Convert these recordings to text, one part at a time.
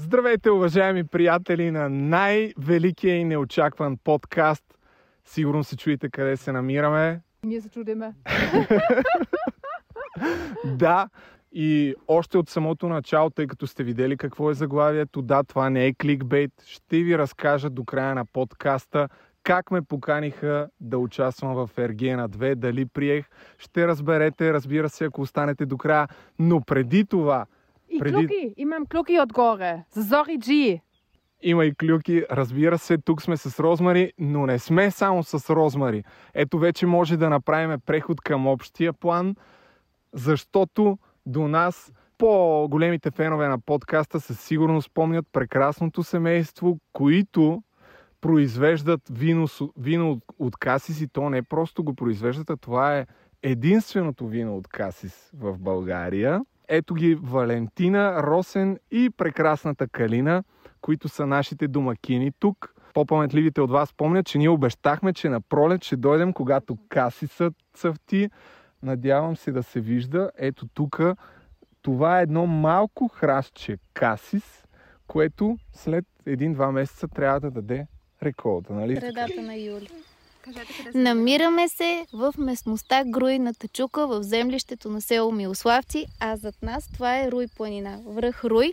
Здравейте, уважаеми приятели на най-великия и неочакван подкаст. Сигурно се чуете къде се намираме. Ние се чудиме. да, и още от самото начало, тъй като сте видели какво е заглавието, да, това не е кликбейт, ще ви разкажа до края на подкаста как ме поканиха да участвам в Ергена 2, дали приех, ще разберете, разбира се, ако останете до края. Но преди това... И преди... клюки, имам клюки отгоре. За Зори Джи. Има и клюки, разбира се, тук сме с Розмари, но не сме само с Розмари. Ето вече може да направим преход към общия план, защото до нас по-големите фенове на подкаста със сигурност спомнят прекрасното семейство, които произвеждат вино, вино от, от Касис и то не просто го произвеждат, а това е единственото вино от Касис в България. Ето ги Валентина, Росен и прекрасната Калина, които са нашите домакини тук. По-паметливите от вас помнят, че ние обещахме, че на пролет ще дойдем, когато Касисът цъфти. Надявам се да се вижда. Ето тук. Това е едно малко храстче Касис, което след един-два месеца трябва да даде реколта, нали? Средата на юли. Намираме се в местността Груй на Тачука в землището на село Милославци, а зад нас това е Руй планина. Връх Руй,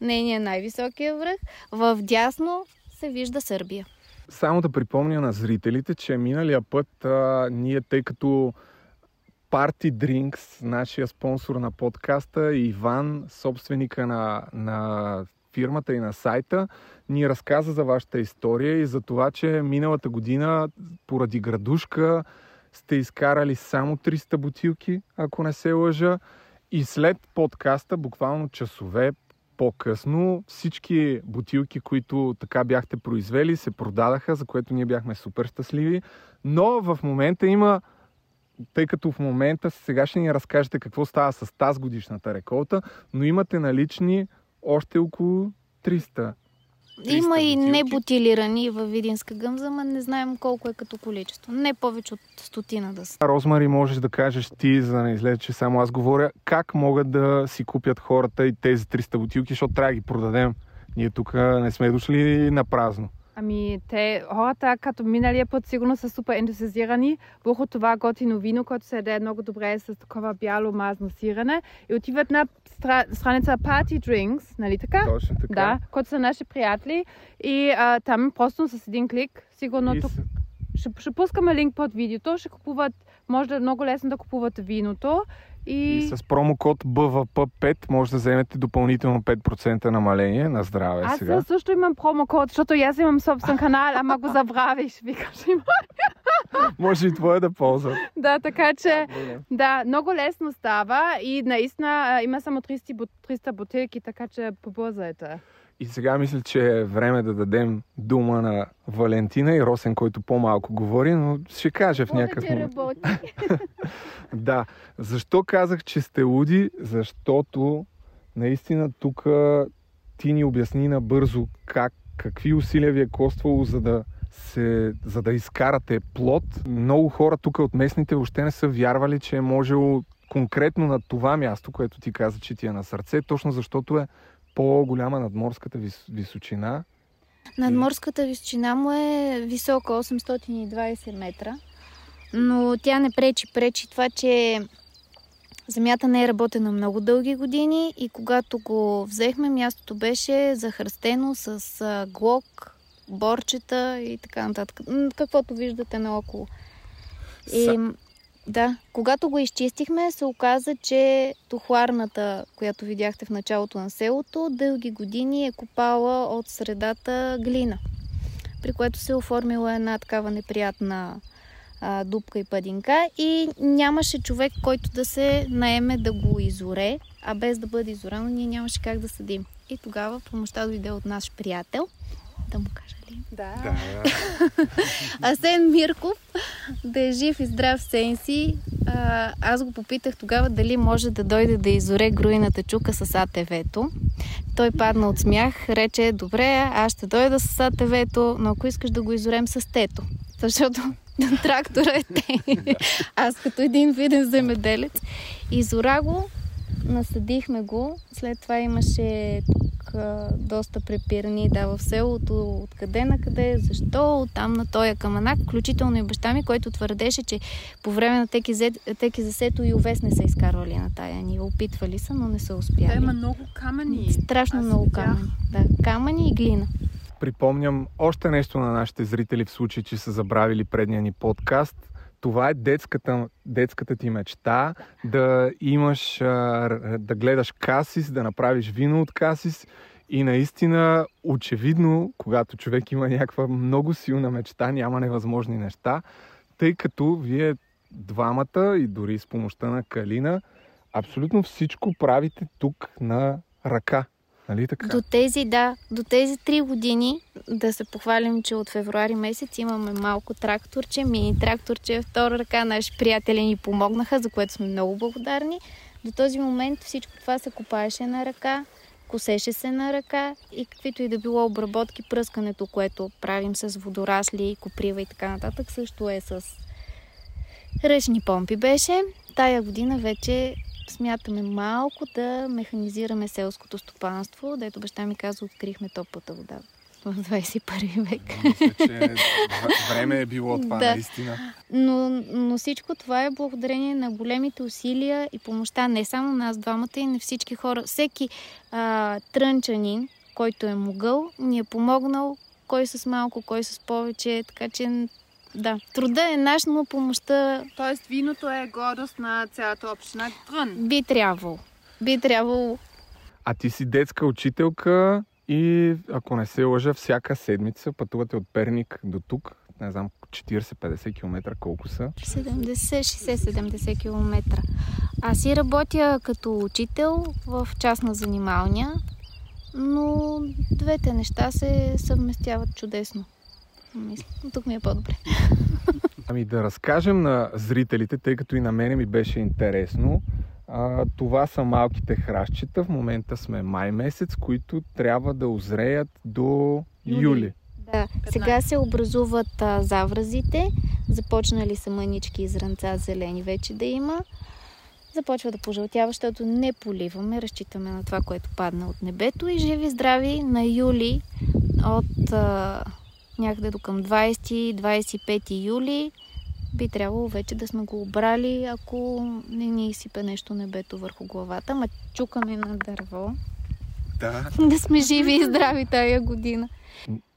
нейният най-високия връх. В дясно се вижда Сърбия. Само да припомня на зрителите, че миналия път а, ние, тъй като Party Drinks, нашия спонсор на подкаста, Иван, собственика на, на фирмата и на сайта, ни разказа за вашата история и за това, че миналата година поради градушка сте изкарали само 300 бутилки, ако не се лъжа. И след подкаста, буквално часове по-късно, всички бутилки, които така бяхте произвели, се продадаха, за което ние бяхме супер щастливи. Но в момента има тъй като в момента сега ще ни разкажете какво става с тази годишната реколта, но имате налични още около 300 има и небутилирани във Видинска гъмза, но не знаем колко е като количество. Не повече от стотина да са. Розмари, можеш да кажеш ти, за да не излезе, че само аз говоря, как могат да си купят хората и тези 300 бутилки, защото трябва да ги продадем. Ние тук не сме дошли на празно. Ами, те хората, като миналия път, сигурно са супер ентусиазирани върху това готино вино, което се яде много добре с такова бяло мазно сирене и отиват на стра... страница Party Drinks, нали така? Точно така. Да, които са наши приятели и а, там просто с един клик, сигурно И тук ще, ще пускаме линк под видеото, ще купуват, може да е много лесно да купуват виното и, И с промокод BVP5 може да вземете допълнително 5% намаление на здраве аз сега. също имам промокод, защото и аз имам собствен канал, ама го забравих, викаш има. Може и твое да ползва. Да, така че да, много лесно става и наистина има само 300, бут- 300 бутилки, така че побързайте. И сега мисля, че е време да дадем дума на Валентина и Росен, който по-малко говори, но ще каже в някакъв момент. работи. Да. Защо казах, че сте луди? Защото наистина тук ти ни обясни набързо как, какви усилия ви е коствало, за да се, за да изкарате плод. Много хора тук от местните въобще не са вярвали, че е можело конкретно на това място, което ти каза, че ти е на сърце, точно защото е по-голяма надморската вис, височина. Надморската височина му е висока 820 метра, но тя не пречи. Пречи това, че земята не е работена много дълги години и когато го взехме, мястото беше захръстено с глок, борчета и така нататък. Каквото виждате наоколо. И, Са- да, когато го изчистихме, се оказа, че тухларната, която видяхте в началото на селото, дълги години е копала от средата глина, при което се е оформила една такава неприятна а, дупка и падинка и нямаше човек, който да се наеме да го изоре, а без да бъде изорано ние нямаше как да съдим. И тогава помощта дойде от наш приятел, да му кажа ли? Да. Асен Мирков да е жив и здрав сенси. А, аз го попитах тогава дали може да дойде да изоре груината чука с АТВ-то. Той падна от смях, рече, добре, аз ще дойда с АТВ-то, но ако искаш да го изорем с тето. Защото трактора е те. Аз като един виден земеделец. Изора го, насъдихме го. След това имаше а, доста препирни да, в селото, откъде на къде, защо, там на този каманак, включително и баща ми, който твърдеше, че по време на теки, засето и овес не са изкарвали на тая нива. Опитвали са, но не са успяли. Да, има много камъни. Страшно Аз много видях. камъни. Да, камъни и глина. Припомням още нещо на нашите зрители в случай, че са забравили предния ни подкаст. Това е детската, детската ти мечта да имаш, да гледаш касис, да направиш вино от касис и наистина, очевидно, когато човек има някаква много силна мечта, няма невъзможни неща, тъй като вие двамата и дори с помощта на Калина, абсолютно всичко правите тук на ръка. Нали така? До тези, да, до тези три години да се похвалим, че от февруари месец имаме малко тракторче, мини тракторче, втора ръка. Наши приятели ни помогнаха, за което сме много благодарни. До този момент всичко това се копаеше на ръка, косеше се на ръка и каквито и да било обработки, пръскането, което правим с водорасли, коприва и така нататък, също е с ръчни помпи беше. Тая година вече смятаме малко да механизираме селското стопанство, дето баща ми каза, открихме топлата вода в 21 век. Мисля, че време е било това, Да. наистина. Но, но всичко това е благодарение на големите усилия и помощта не само нас двамата и на всички хора. Всеки а, трънчанин, който е могъл, ни е помогнал, кой с малко, кой с повече, така че да, труда е наш, но помощта Тоест виното е гордост на цялата община Трън. би трябвало. Би трябвало А ти си детска учителка и, ако не се лъжа, всяка седмица пътувате от Перник до тук. Не знам, 40-50 км колко са. 70-60-70 км. Аз си работя като учител в частна занималня, но двете неща се съвместяват чудесно. Мисля, тук ми е по-добре. Ами да разкажем на зрителите, тъй като и на мене ми беше интересно. А, това са малките хращчета. В момента сме май месец, които трябва да озреят до Юли. юли. Да, сега се образуват а, завразите, започнали са мънички и зранца зелени вече да има. Започва да пожълтява, защото не поливаме, разчитаме на това, което падна от небето и живи здрави на юли от а, някъде до към 20-25 юли би трябвало вече да сме го обрали, ако не ни изсипе нещо небето върху главата. Ма чукаме на дърво Да. да сме живи и здрави тая година.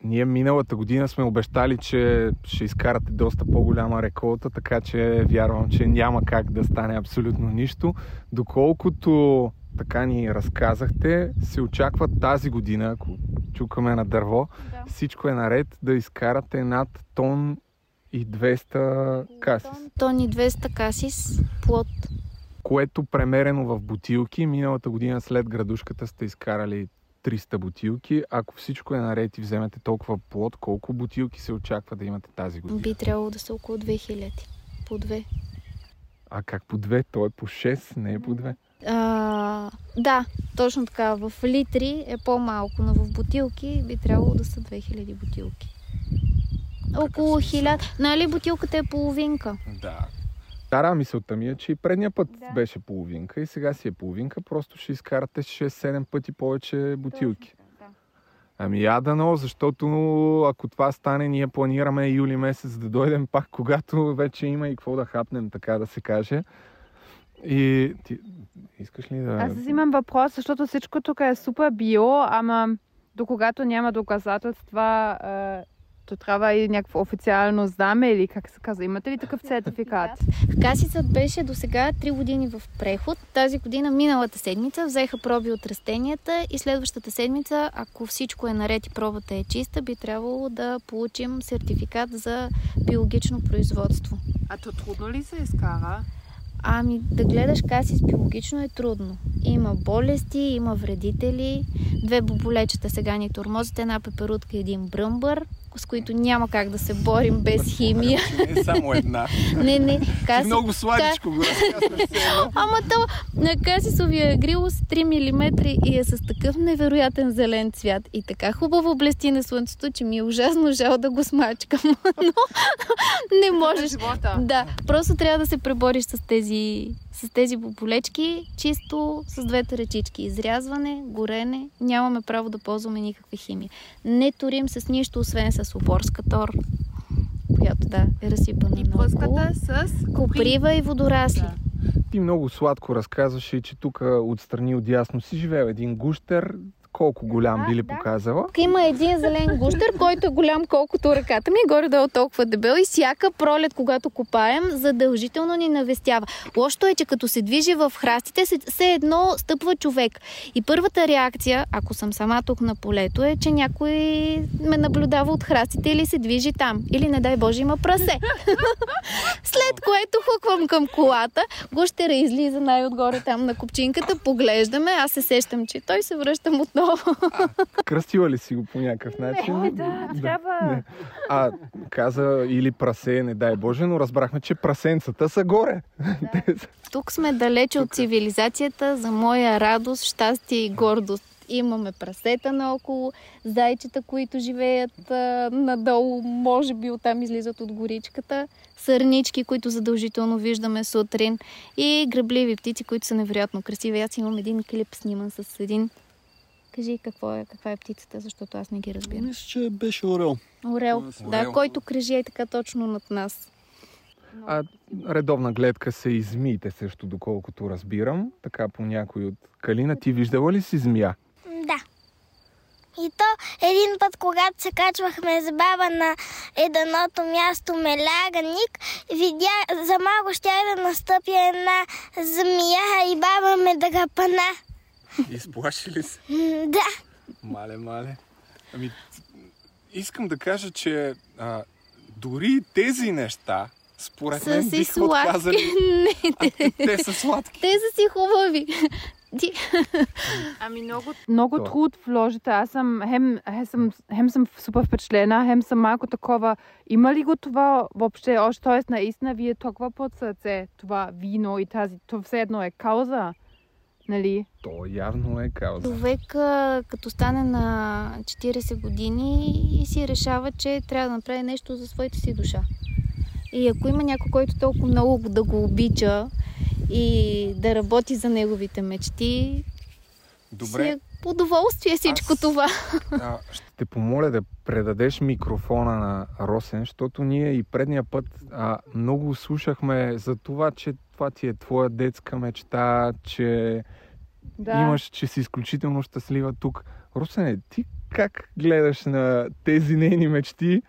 Ние миналата година сме обещали, че ще изкарате доста по-голяма реколта, така че вярвам, че няма как да стане абсолютно нищо. Доколкото така ни разказахте, се очаква тази година, ако чукаме на дърво, Да. всичко е наред да изкарате над тон и 200 касис. Тони 200 касис плод. Което премерено в бутилки, миналата година след градушката сте изкарали 300 бутилки. Ако всичко е наред и вземете толкова плод, колко бутилки се очаква да имате тази година? Би трябвало да са около 2000. По две. А как по две? Той е по 6, не е по две. А, да, точно така. В литри е по-малко, но в бутилки би трябвало да са 2000 бутилки. Около 1000. Нали бутилката е половинка? Да. Стара мисълта ми е, че и предния път Да. беше половинка и сега си е половинка, просто ще изкарате 6-7 пъти повече бутилки. Ами я дано, защото ако това стане, ние планираме юли месец да дойдем пак, когато вече има и какво да хапнем, така да се каже. И ти искаш ли да... Аз имам въпрос, защото всичко тук е супер био, ама до когато няма доказателства, е, то трябва и някакво официално знаме или как се казва. Имате ли такъв сертификат? Касицът беше до сега 3 години в преход. Тази година, миналата седмица, взеха проби от растенията и следващата седмица, ако всичко е наред и пробата е чиста, би трябвало да получим сертификат за биологично производство. А то трудно ли се изкара? Ами да гледаш касис биологично е трудно. Има болести, има вредители, две боболечета сега ни тормозят, една пеперутка и един бръмбър, с които няма как да се борим без химия. Не е само една. Не, не, каси... Много сладичко го. Ама то на касисовия грил с 3 мм и е с такъв невероятен зелен цвят и така хубаво блести на слънцето, че ми е ужасно жал да го смачкам. Но не можеш. Да, просто трябва да се пребориш с тези с тези боболечки, чисто с двете ръчички. Изрязване, горене, нямаме право да ползваме никакви химии. Не турим с нищо, освен с опорска тор, която да е разсипана И пръската с Коприва и водорасли. Да. Ти много сладко разказваше, че тук отстрани отясно си живее един гущер. Колко голям Да, би ли да. показала? Тук има един зелен гущер, който е голям колкото ръката ми, горе-долу толкова дебел и всяка пролет, когато копаем, задължително ни навестява. Лошото е, че като се движи в храстите, се, се едно стъпва човек. И първата реакция, ако съм сама тук на полето, е, че някой ме наблюдава от храстите или се движи там. Или, не дай Боже, има прасе. След което хуквам към колата, гущера излиза най-отгоре там на копчинката, поглеждаме, аз се сещам, че той се връщам отново. Кръстила ли си го по някакъв начин? Е, да, трябва. Не. А, каза или прасе, не дай Боже, но разбрахме, че прасенцата са горе. Са- Тук сме далече от цивилизацията, за моя радост, щастие и гордост. Имаме прасета наоколо, зайчета, които живеят а, надолу, може би оттам излизат от горичката, сърнички, които задължително виждаме сутрин и гръбливи птици, които са невероятно красиви. Аз имам един клип сниман с един... Кажи какво е, каква е птицата, защото аз не ги разбирам. Мисля, че беше орел. Орел, да, Орел. който кръжи е така точно над нас. А редовна гледка са и змиите също, доколкото разбирам. Така по някой от Калина. Ти виждала ли си змия? Да. И то един път, когато се качвахме с баба на едното място Меляганик, видя, за малко ще да настъпи една змия и баба ме да ga пана. Изплаши ли се? Да. Мале, мале. Ами, искам да кажа, че а, дори тези неща, според Са мен, си биха сладки. отказали. Не, А, те, те са сладки. те са си хубави. Ти, Ами много, много То. труд вложите. Аз съм хем, хем, съм, хем съм супер впечатлена, хем съм малко такова. Има ли го това въобще още? Тоест, наистина, вие толкова под сърце това вино и тази, то все едно е кауза. Нали? То явно е кауза. човек, като стане на 40 години и си решава, че трябва да направи нещо за своята си душа. И ако има някой, който толкова много да го обича и да работи за неговите мечти, си Добре, е удоволствие всичко Аз- това. а, ще те помоля да предадеш микрофона на Росен, защото ние и предния път а, много слушахме за това, че това ти е твоя детска мечта, че Да. имаш, че си изключително щастлива тук. Русене, ти как гледаш на тези нейни мечти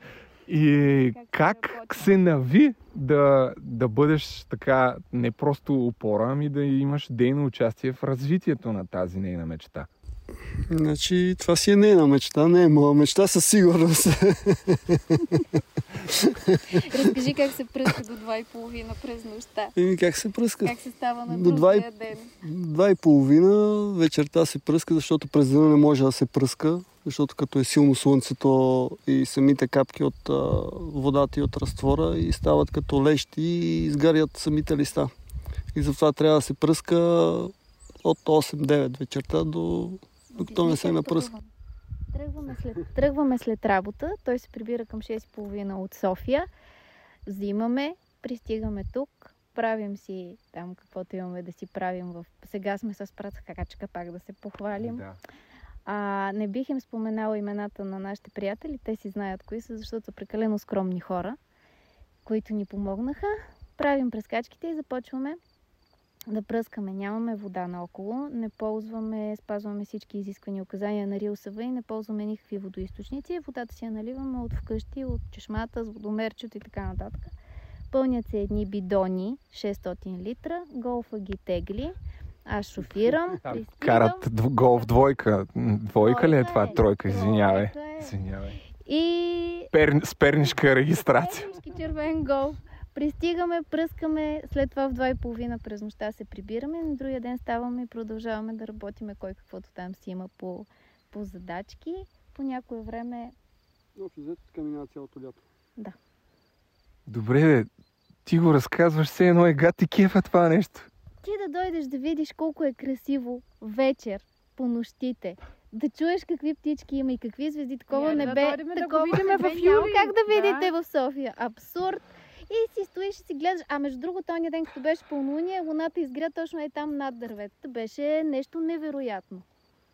и Как как, се нави да, да бъдеш така не просто опора, ами да имаш дейно участие в развитието на тази нейна мечта? Значи, това си е нейна мечта, не е моя мечта със сигурност. Разкажи как се пръска до 2.30 през нощта. Еми, как се пръска? Как се става на До два и- другия ден. Два и половина вечерта се пръска, защото през деня не може да се пръска, защото като е силно слънцето и самите капки от водата и от разтвора и стават като лещи и изгарят самите листа. И затова трябва да се пръска от 8-9 вечерта до докато не се напръска. Тръгваме след, тръгваме след работа. Той се прибира към 6.30 от София. Взимаме, пристигаме тук, правим си там каквото имаме да си правим. В... Сега сме с праца качка пак да се похвалим. Да. А, не бих им споменала имената на нашите приятели. Те си знаят кои са, защото са прекалено скромни хора, които ни помогнаха. Правим прескачките и започваме да пръскаме. Нямаме вода наоколо, не ползваме, спазваме всички изисквани указания на РИОСВ и не ползваме никакви водоисточници. Водата си я наливаме от вкъщи, от чешмата, с водомерчето и така нататък. Пълнят се едни бидони, 600 литра, голфа ги тегли, аз шофирам, пристигам. Карат дв- гол в двойка. Двойка ли е това? е. Тройка, извинявай. Е. Извинявай. И Пер... С пернишка регистрация. Петришки червен гол. Пристигаме, пръскаме, след това в 2.30 през нощта се прибираме, на другия ден ставаме и продължаваме да работиме кой каквото там си има по, по задачки. По някое време Общо взето така минава цялото лято. Добре, бе, ти го разказваш, все едно е гати кефа това нещо. ти да дойдеш да видиш колко е красиво вечер по нощите. Да чуеш какви птички има и какви звезди, такова Ние да небе, да го такова видиме в небе юли. как да Да. видите в София. Абсурд! И си стоиш и си гледаш. А между другото, ония ден, като беше пълнолуние, луната изгря точно е там над дърветата. Беше нещо невероятно.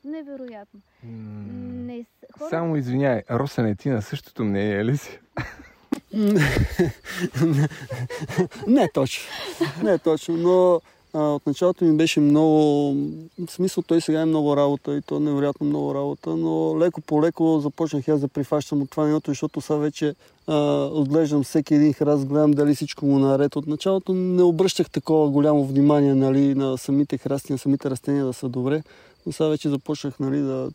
Невероятно. Не, хора... Само извиняй, Росене, ти на същото мнение ли си? Не точно. Не точно, но а, от началото ми беше много... В смисъл, той сега е много работа и то е невероятно много работа, но леко по леко започнах аз да прифащам от това нивото, защото сега вече а, отглеждам всеки един храст, гледам дали всичко му е наред. От началото не обръщах такова голямо внимание нали, на самите храсти, на самите растения да са добре, но сега вече започнах нали, да...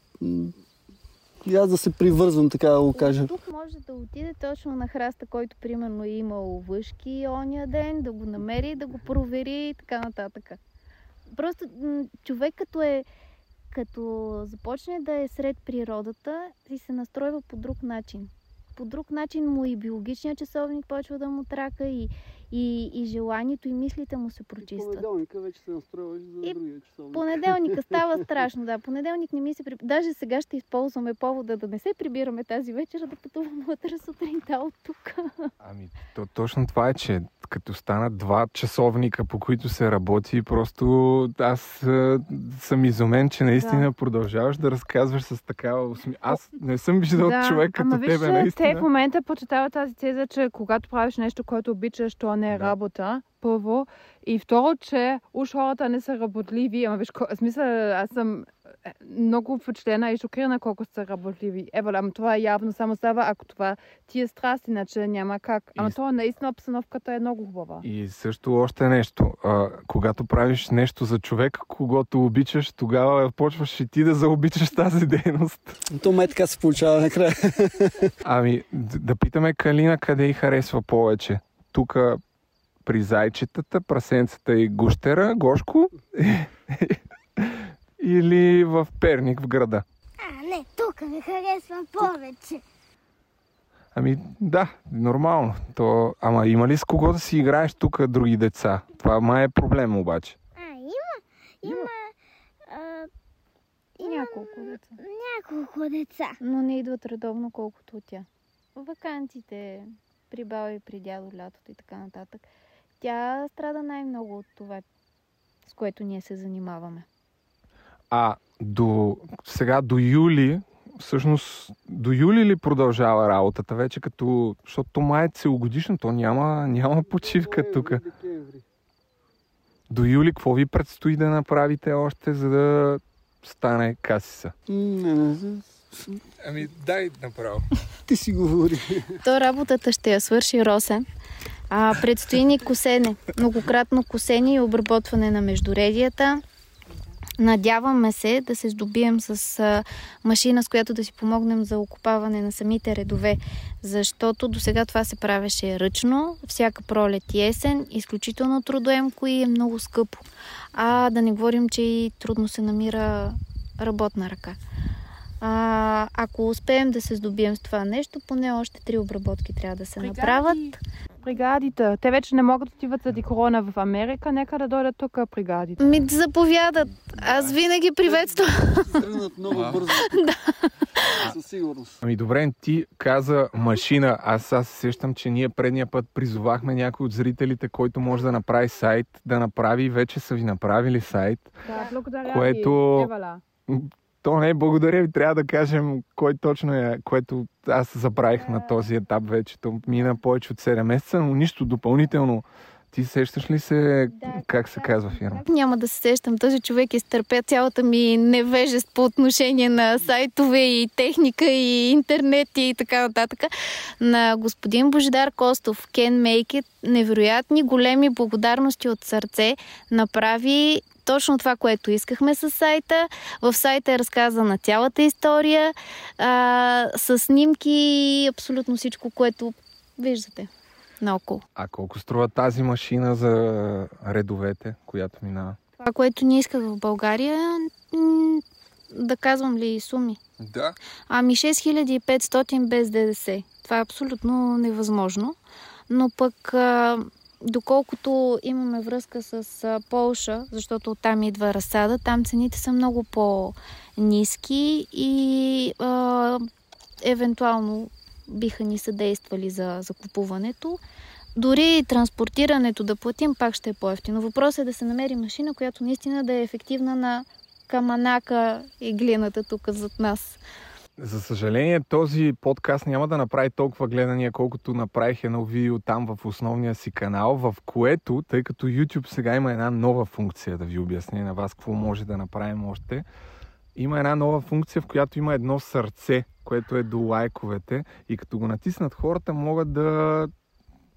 И аз да се привързвам, така да го кажа. Тук може да отиде точно на храста, който примерно е имал въшки ония ден, да го намери, да го провери и така нататък. Просто човек като е като започне да е сред природата и се настройва по друг начин. По друг начин му и биологичният часовник почва да му трака и, и, и желанието и мислите му се прочистват. Понеделника вече се настройваш за И другия часовник. Понеделника става страшно, да. Понеделник не ми се... При... Даже сега ще използваме повода да не се прибираме тази вечер, да пътуваме утре сутринта от тук. Ами, то, точно това е, че като станат два часовника, по които се работи, просто аз а, съм изумен, че наистина Да. продължаваш да разказваш с такава усми... Аз не съм виждал човек като ама виж, тебе, че наистина. те в момента почитават тази теза, че когато правиш нещо, което обичаш, то не е Да. работа, първо. И второ, че уж хората не са работливи. Ама виж, смисъл, аз съм е, много впечатлена и шокирана колко са работливи. Ева, ама това явно само става, ако това ти е страст, иначе няма как. Ама И- това наистина обстановката е много хубава. И също още нещо. А, когато правиш нещо за човек, когато обичаш, тогава почваш и ти да заобичаш тази дейност. То май така се получава накрая. Ами, да питаме Калина къде й харесва повече. Тук при зайчетата, прасенцата и гущера, Гошко, или в Перник в града. А, не, тук ми харесва повече. Ами да, нормално. То, ама има ли с кого да си играеш тук други деца? Това май е проблем обаче. А, има, има, а, има Няколко деца. няколко деца. Но не идват редовно колкото от тя. В вакансиите, при баба и при дядо лятото и така нататък. Тя страда най-много от това, с което ние се занимаваме. А до сега до юли, всъщност до юли ли продължава работата вече като, защото май е целогодишно, то няма, няма почивка тук. До юли какво ви предстои да направите още, за да стане касиса? Не, не, Ами дай направо. ти си говори. То работата ще я свърши Росен. А, предстои ни косене. Многократно косене и обработване на междуредията. Надяваме се да се здобием с а, машина, с която да си помогнем за окупаване на самите редове, защото до сега това се правеше ръчно, всяка пролет и есен, изключително трудоемко и е много скъпо. А да не говорим, че и трудно се намира работна ръка. А, ако успеем да се здобием с това нещо, поне още три обработки трябва да се направят. Бригадите. Те вече не могат да отиват заради корона в Америка. Нека да дойдат тук бригадите. Ми заповядат. Аз винаги приветствам. Тръгнат много бързо. Със сигурност. Ами добре, ти каза машина. Аз аз се сещам, че ние предния път призовахме някой от зрителите, който може да направи сайт, да направи. Вече са ви направили сайт. Да, благодаря Което- ви, Евала. То не, благодаря ви. Трябва да кажем кой точно е, което аз забравих на този етап вече. То мина повече от 7 месеца, но нищо допълнително. Ти сещаш ли се как се казва фирма? Няма да се сещам. Този човек изтърпя цялата ми невежест по отношение на сайтове и техника и интернет и така нататък. На господин Божидар Костов, Ken Make It, невероятни големи благодарности от сърце. Направи точно това, което искахме с сайта. В сайта е разказана цялата история, а, с снимки и абсолютно всичко, което виждате наоколо. А колко струва тази машина за редовете, която минава? Това, което не исках в България, да казвам ли суми? Да. Ами 6500 без ДДС. Това е абсолютно невъзможно. Но пък, а, доколкото имаме връзка с Полша, защото оттам идва разсада, там цените са много по-низки и а, евентуално биха ни съдействали за закупуването. дори транспортирането да платим, пак ще е по-ефтино. Въпросът е да се намери машина, която наистина да е ефективна на каманака и глината тук зад нас. За съжаление, този подкаст няма да направи толкова гледания, колкото направих едно видео там в основния си канал, в което, тъй като YouTube сега има една нова функция, да ви обясня на вас какво може да направим още, има една нова функция, в която има едно сърце, което е до лайковете и като го натиснат хората могат да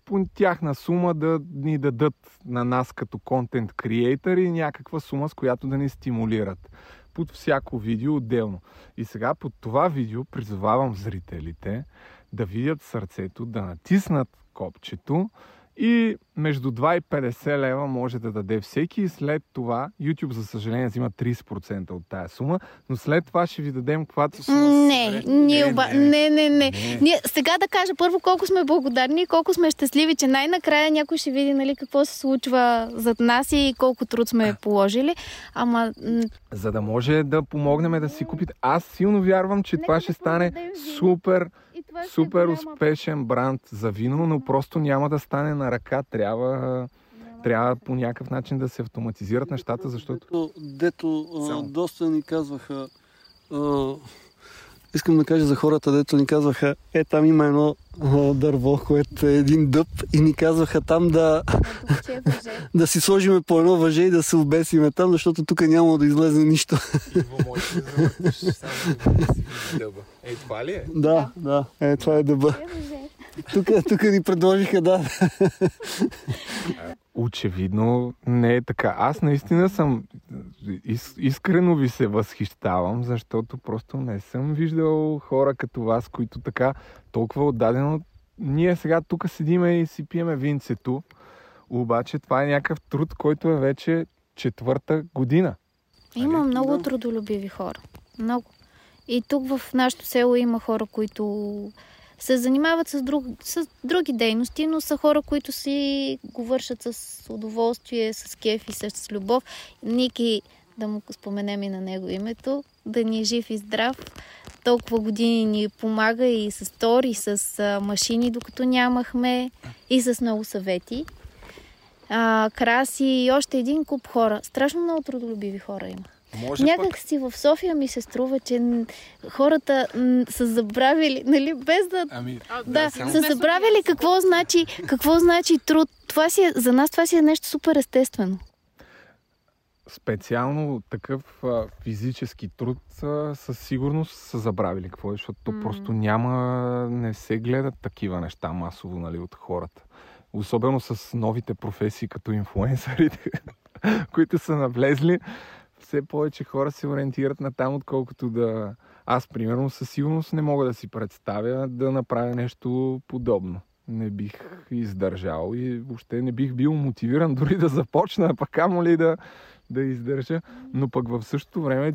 по тяхна сума да ни дадат на нас като контент креатори някаква сума, с която да ни стимулират под всяко видео отделно. И сега под това видео призовавам зрителите да видят сърцето, да натиснат копчето и между 2 и 50 лева може да даде всеки и след това YouTube, за съжаление, взима 30% от тая сума, но след това ще ви дадем каквато сума. Не, ние оба... не, не, не, не. Ние, сега да кажа първо колко сме благодарни и колко сме щастливи, че най-накрая някой ще види нали, какво се случва зад нас и колко труд сме положили. Ама... За да може да помогнем да си купите. Аз силно вярвам, че това ще стане супер супер успешен бранд за вино, но просто няма да стане на ръка. Трябва, трябва по някакъв начин да се автоматизират нещата, защото... Дето, дето доста ни казваха... А, искам да кажа за хората, дето ни казваха, е, там има едно а, дърво, което е един дъб и ни казваха там да, да си сложиме по едно въже и да се обесиме там, защото тук няма да излезе нищо. Иво, може да завъртиш само да си дъба. Е, това ли е? Да, да, е, това е дъба. Тук, тук ни предложиха, да. Очевидно не е така. Аз наистина съм ис, искрено ви се възхищавам, защото просто не съм виждал хора като вас, които така толкова отдадено. Ние сега тук седиме и си пиеме винцето, обаче това е някакъв труд, който е вече четвърта година. Има нали? много трудолюбиви хора. Много. И тук в нашото село има хора, които се занимават с, друг, с други дейности, но са хора, които си го вършат с удоволствие, с кеф и с любов. Ники, да му споменем и на него името, да ни е жив и здрав. Толкова години ни помага и с тор, и с машини, докато нямахме, и с много съвети. А, краси и още един куп хора. Страшно много трудолюбиви хора има. Може Някак пък... си в София ми се струва, че хората са забравили, нали, без да... Ами, да, да са забравили какво значи, какво значи труд. Това си е, за нас това си е нещо супер естествено. Специално такъв а, физически труд а, със сигурност са забравили какво е, защото mm. просто няма, не се гледат такива неща масово нали, от хората. Особено с новите професии като инфуенсърите, които са навлезли все повече хора се ориентират на там, отколкото да... Аз, примерно, със сигурност не мога да си представя да направя нещо подобно. Не бих издържал и въобще не бих бил мотивиран дори да започна, пък камо ли да, да издържа. Но пък в същото време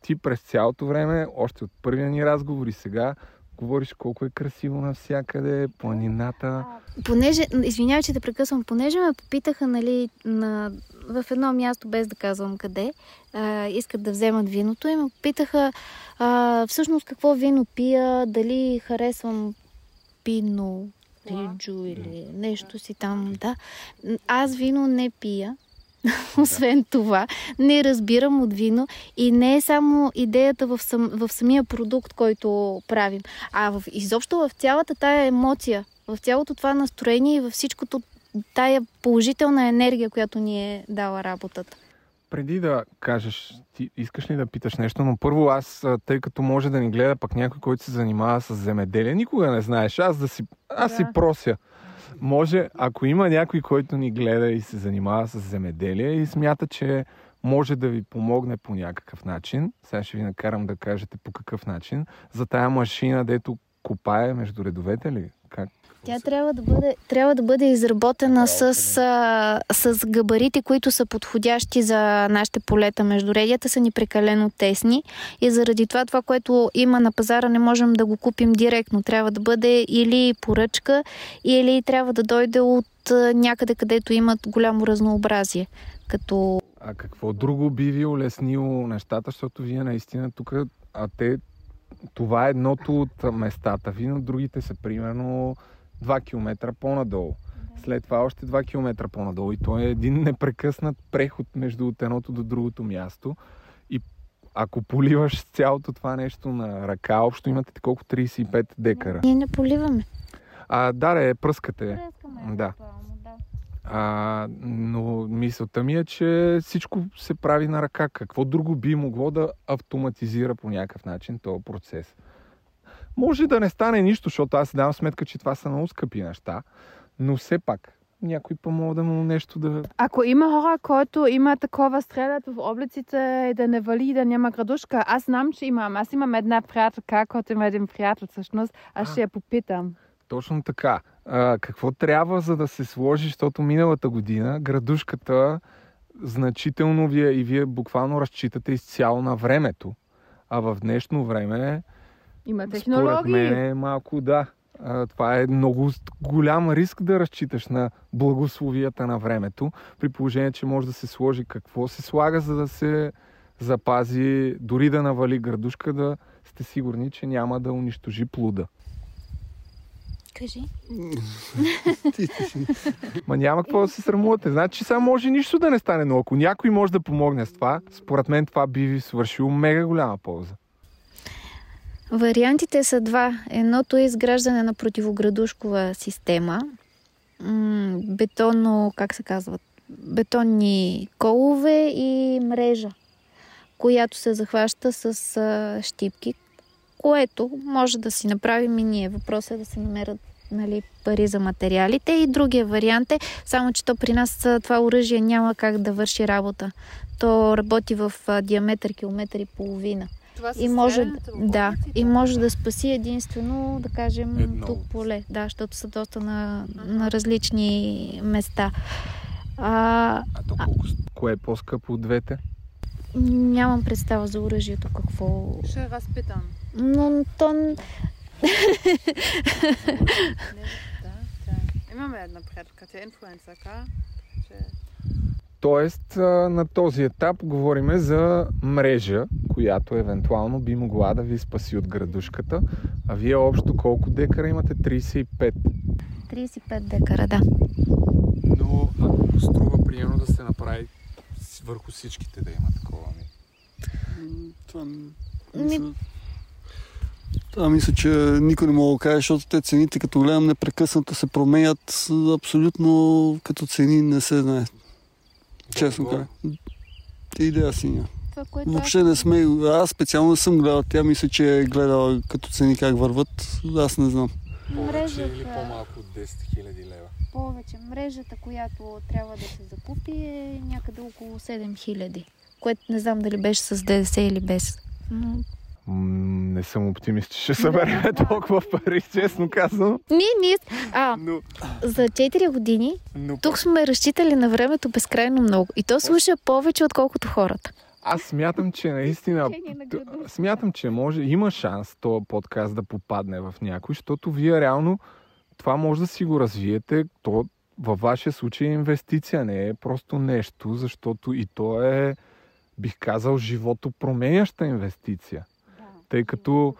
ти през цялото време, още от първия ни разговор и сега, говориш колко е красиво навсякъде, планината. Понеже, извинявай, че те прекъсвам, понеже ме попитаха, нали, на, в едно място, без да казвам къде, а, искат да вземат виното и ме попитаха а, всъщност какво вино пия, дали харесвам пино, риджо или нещо си там, да. Аз вино не пия, Освен това, не разбирам от вино и не е само идеята в, сам, в самия продукт, който правим, а в, изобщо в цялата тая емоция, в цялото това настроение и във всичкото тая положителна енергия, която ни е дала работата. Преди да кажеш, ти искаш ли да питаш нещо, но първо аз, тъй като може да ни гледа пък някой, който се занимава с земеделие, никога не знаеш, аз да си, аз да. си прося може, ако има някой, който ни гледа и се занимава с земеделие и смята, че може да ви помогне по някакъв начин, сега ще ви накарам да кажете по какъв начин, за тая машина, дето копае между редовете ли? Как? Тя трябва да бъде, трябва да бъде изработена с, а, с габарити, които са подходящи за нашите полета. Междуредията са ни прекалено тесни и заради това, това, което има на пазара, не можем да го купим директно. Трябва да бъде или поръчка, или трябва да дойде от някъде, където имат голямо разнообразие. Като... А какво друго би ви улеснило нещата, защото вие наистина тук, а те, това е едното от местата ви, но другите са примерно 2 км по-надолу. след това още 2 км по-надолу и то е един непрекъснат преход между от едното до другото място. И ако поливаш цялото това нещо на ръка, общо имате колко 35 декара. Ние не поливаме. А, да, е, пръскате. Буквално, да. А, но мисълта ми е, че всичко се прави на ръка. Какво друго би могло да автоматизира по някакъв начин този процес? Може да не стане нищо, защото аз давам сметка, че това са много скъпи неща, но все пак някой помога да му нещо да... Ако има хора, които има такова стрелят в облаците и да не вали, да няма градушка, аз знам, че имам. Аз имам една приятелка, който има един приятел всъщност. Аз А. ще я попитам. Точно така. А, какво трябва за да се сложи, защото миналата година градушката значително вие и вие буквално разчитате изцяло на времето. А в днешно време Има Според технологии. мен е малко да. А, това е много голям риск да разчиташ на благословията на времето, при положение, че може да се сложи какво се слага, за да се запази, дори да навали градушка, да сте сигурни, че няма да унищожи плуда. Кажи. Ма няма какво да се срамувате. Значи сега може нищо да не стане, но ако някой може да помогне с това, според мен това би ви свършило мега голяма полза. Вариантите са два. Едното е изграждане на противоградушкова система. М, бетонно, как се казват? Бетонни колове и мрежа, която се захваща с щипки, което може да си направим и ние. Въпросът е да се намерят нали, пари за материалите. И другия вариант е, само че то при нас това оръжие няма как да върши работа. То работи в диаметър километър и половина. Това И може, да, и може да спаси единствено, да кажем, Едно тук поле. Да, защото са доста на, на различни места. А, А то колко? Кое е по-скъпо от двете? нямам представа за оръжието какво. Ще разпитам. Но то н- Да, да. Имаме една приятелка, тя е инфлуенсърка. Тоест, а, на този етап говориме за мрежа, която евентуално би могла да ви спаси от градушката. А вие общо колко декара имате? 35. 35 декара, да. Но ако струва приемно да се направи върху всичките да има такова. Това м- Ми- мисля... Това мисля, че никой не мога да каже, защото те цените, като гледам, непрекъснато се променят. Абсолютно като цени не се знае. Честно кажа. Идея си няма. Това, което Въобще не сме... Аз специално не съм гледал. Тя мисля, че е гледала като цени как върват. Аз не знам. мрежата, от 10 000 лева? повече. Мрежата, която трябва да се закупи е някъде около 7000. Което не знам дали беше с ДДС или без. Но... не съм оптимист, че ще съберем толкова пари, честно казвам. Ние, ние... А, Но, за 4 години но тук сме разчитали на времето безкрайно много. И то слуша повече, отколкото хората. Аз смятам, че наистина смятам, че може, има шанс този подкаст да попадне в някой, защото вие реално това може да си го развиете. То във вашия случай е инвестиция, не е просто нещо, защото и то е, бих казал, живото променяща инвестиция. Тъй като,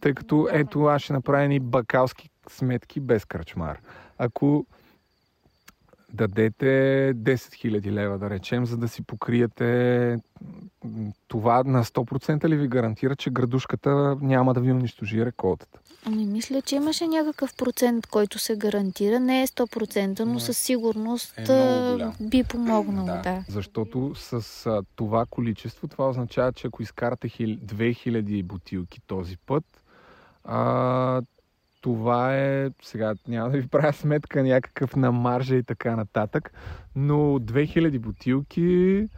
тъй като ето аз ще направя едни бакалски сметки без кръчмар. Ако дадете 10 000 лева, да речем, за да си покриете това на 100% ли ви гарантира, че градушката няма да ви унищожи реколтата? Ами мисля, че имаше някакъв процент, който се гарантира. Не е 100%, но Но със сигурност е би помогнало, да. да. Защото с а, това количество, това означава, че ако изкарате хил... 2000 бутилки този път, а, това е, сега няма да ви правя сметка някакъв на маржа и така нататък, но 2000 бутилки,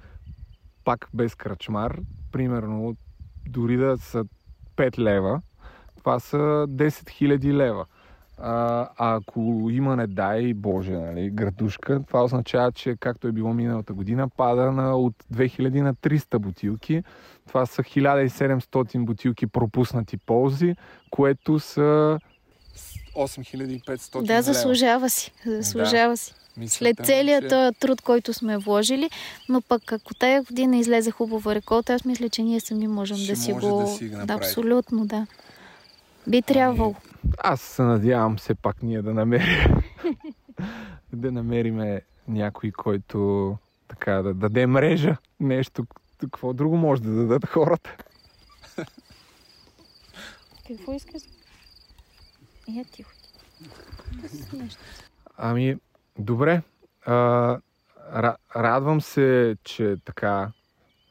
пак без кръчмар, примерно дори да са 5 лева, това са 10 000 лева. А, ако има, не дай Боже, нали, градушка, това означава, че както е било миналата година, пада на, от 2000 на 300 бутилки. Това са 1700 бутилки пропуснати ползи, което са 8500 Да, заслужава си. Заслужава си. Мисля, След целият този труд, който сме вложили, но пък ако тая година излезе хубава реколта, аз мисля, че ние сами можем Ще да си може го... да си да, абсолютно, да. Би трябвало. Аз се надявам все пак ние да намерим да намериме някой, който така да даде мрежа, нещо, какво друго може да дадат хората. Какво искаш? Я тихо. Нещо. Ами, добре. А, ра- радвам се, че така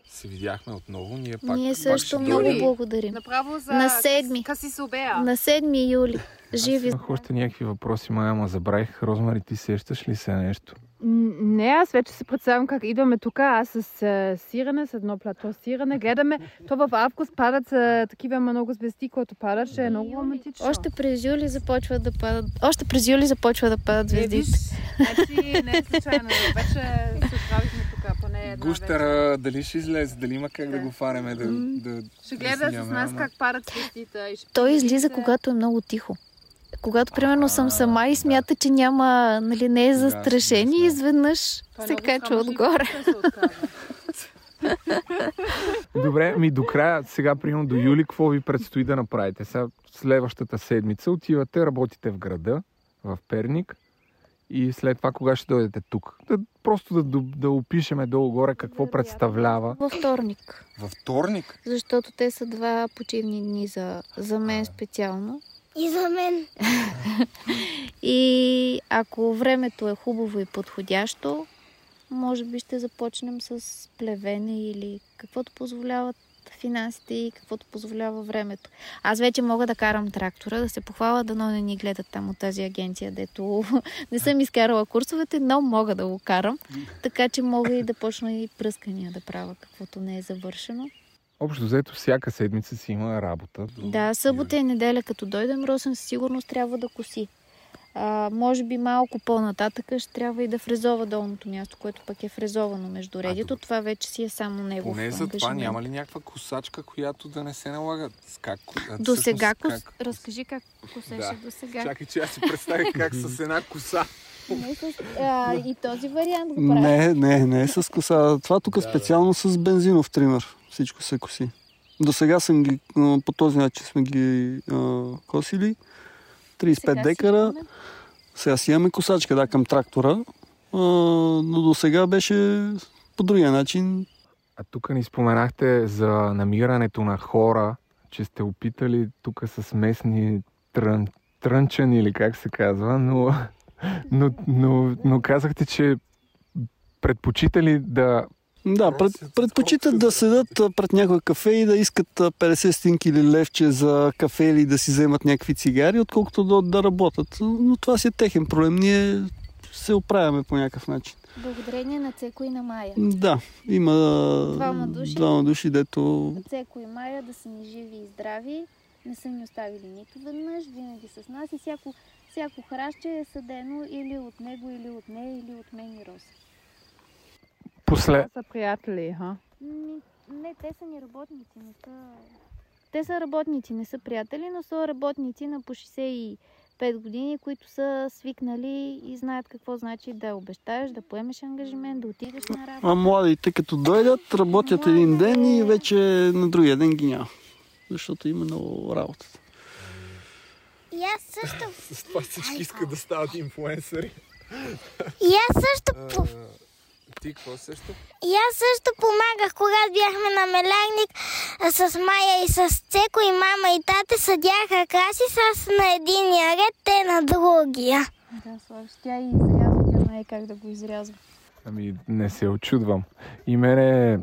се видяхме отново. Ние пак, Ние пак също ще много дойдем. благодарим. Направо за На седми. Къси се обея. На 7 юли. Живи. Имах още някакви въпроси, май, ама забравих. Розмари, ти сещаш ли се нещо? Не, аз вече си представям как идваме тук, аз с а, сирене, с едно плато сирене, гледаме, то в август падат а, такива много звезди, които падат, ще е много романтично. Още през юли започва да падат. Още през юли започва да падат Е, виж, звездите. значи не е случайно, вече се отправихме тук, поне една. Гущера, дали ще излезе, дали има как да Да. го фараме да, да Ще гледа с нас ама- как падат звездите. Той излиза, когато е много тихо. Когато, примерно, съм сама и смята, че няма, нали, не е застрашен и изведнъж се качва отгоре. Добре, ми до края, сега примерно до юли, какво ви предстои да направите? Сега следващата седмица отивате, работите в града, в Перник и след това кога ще дойдете тук? Да, просто да, да, да опишеме долу-горе какво представлява. Във вторник. Във вторник? Защото те са два почивни дни за, за мен специално. И за мен. И ако времето е хубаво и подходящо, може би ще започнем с плевене или каквото позволяват финансите и каквото позволява времето. Аз вече мога да карам трактора, да се похваля, дано не ни гледат там от тази агенция, дето не съм изкарала курсовете, но мога да го карам. Така че мога и да почна и пръскания да правя, каквото не е завършено. Общо взето всяка седмица си има работа. Да, събота и неделя, като дойдем, Росен със сигурност трябва да коси. А, може би малко по-нататък ще трябва и да фрезова долното място, което пък е фрезовано между редито. добре. Това вече си е само негов Поне за това няма ли някаква косачка, която да не се налага? С как, а, До всъщност сега, кос... как? разкажи как косеше Да. до сега. Чакай, че аз си представих как с една коса. Не с... а, и този вариант го правя. Не, не, не с коса. Това тук Да, специално с бензинов тример. Всичко се коси. До сега съм ги, по този начин сме ги а, косили. 35 Сега си декара. имаме. Сега си имаме косачка, да, към трактора. А, но до сега беше по другия начин. А тук ни споменахте за намирането на хора, че сте опитали тук с местни трън, трънчани или как се казва, но, но, но, но казахте, че предпочитали да... Да, пред, предпочитат да седат пред някой кафе и да искат а, 50 стинки или левче за кафе или да си вземат някакви цигари, отколкото да, да работят. Но това си е техен проблем. Ние се оправяме по някакъв начин. Благодарение на Цеко и на Майя. Да, има Двама души. двама души дето Цеко и Майя да са ни живи и здрави. Не са ни оставили нито веднъж, винаги с нас и всяко, всяко хращче е съдено или от него, или от нея, или от мен и Роса. После... Това са приятели, ха? Ми, Не, те са ни работници, не са... Те са работници, не са приятели, но са работници на по 65 години, които са свикнали и знаят какво значи да обещаеш, да поемеш ангажимент, да отидеш на работа. А младите като дойдат, работят един ден и вече на другия ден ги няма. Защото има много работа. И аз също, С това всички искат да стават инфуенсъри. и аз също, Ти какво също? и аз също помагах, когато бяхме на Мелярник с Майя и с Цеко и мама и тате съдяха краси с на единия ред, те на другия. Да, Славиш, тя и изрязва, тя знае как да го изрязва. Ами, не се очудвам. И мене,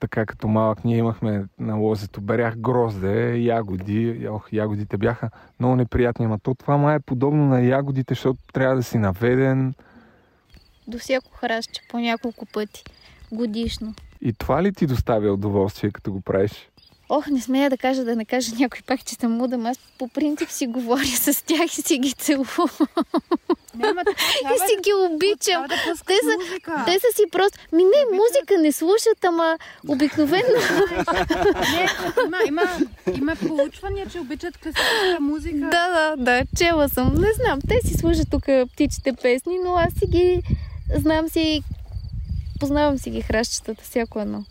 така като малък, ние имахме на лозето, берях грозде, ягоди. Ох, ягодите бяха много неприятни, ама то това май е подобно на ягодите, защото трябва да си наведен. До всяко хращче по няколко пъти годишно. И това ли ти доставя удоволствие, като го правиш? Ох, не смея да кажа, да не кажа някой пак, че съм муда, ама аз по принцип си говоря с тях и си ги целувам. Няма И си ги обичам. Да Те са, музика. те са си просто... Ми не, музика не слушат, ама обикновено... Не, има, има, има проучвания, че обичат класическа музика. да, да, да, чела съм. Не знам, те си слушат тук птичите песни, но аз си ги... Знам си... Познавам си ги хращчетата, всяко едно.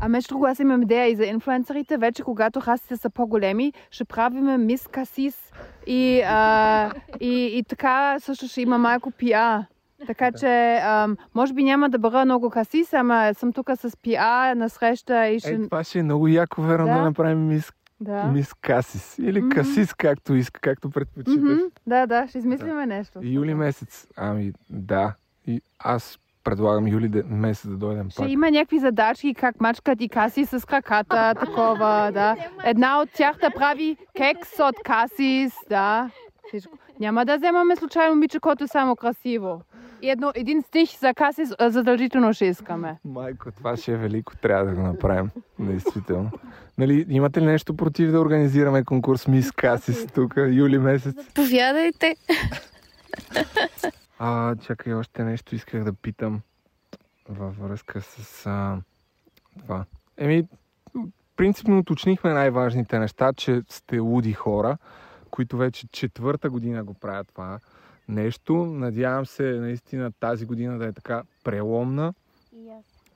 А между другото, аз имам идея и за инфлуенсърите. Вече когато расите са по-големи, ще правиме мис касис И, а, и, и така също ще има малко пиа. Така че, ам, може би няма да бъда много касис, ама съм тук с пиа на среща и ще... Е, това ще е много яко, верно, да, Да. да направим мис, да. мис Касис. Или Мгм. Касис, както иска, както предпочиташ. Мгм, да, да, ще измислиме нещо. Юли месец. Ами, да. И аз предлагам юли де- месец да дойдем Ще пак. има някакви задачки, как мачкат и каси с краката, такова, да. Една от тях да прави кекс от касис, да. Всичко. Няма да вземаме случайно момиче, което е само красиво. И едно, един стих за касис задължително ще искаме. Майко, това ще е велико, трябва да го направим. Действително. Нали, имате ли нещо против да организираме конкурс Мис Касис тук, юли месец? Повядайте. А, чакай, още нещо исках да питам във връзка с а, това. Еми, принципно уточнихме най-важните неща, че сте луди хора, които вече четвърта година го правят това нещо. Надявам се наистина тази година да е така преломна.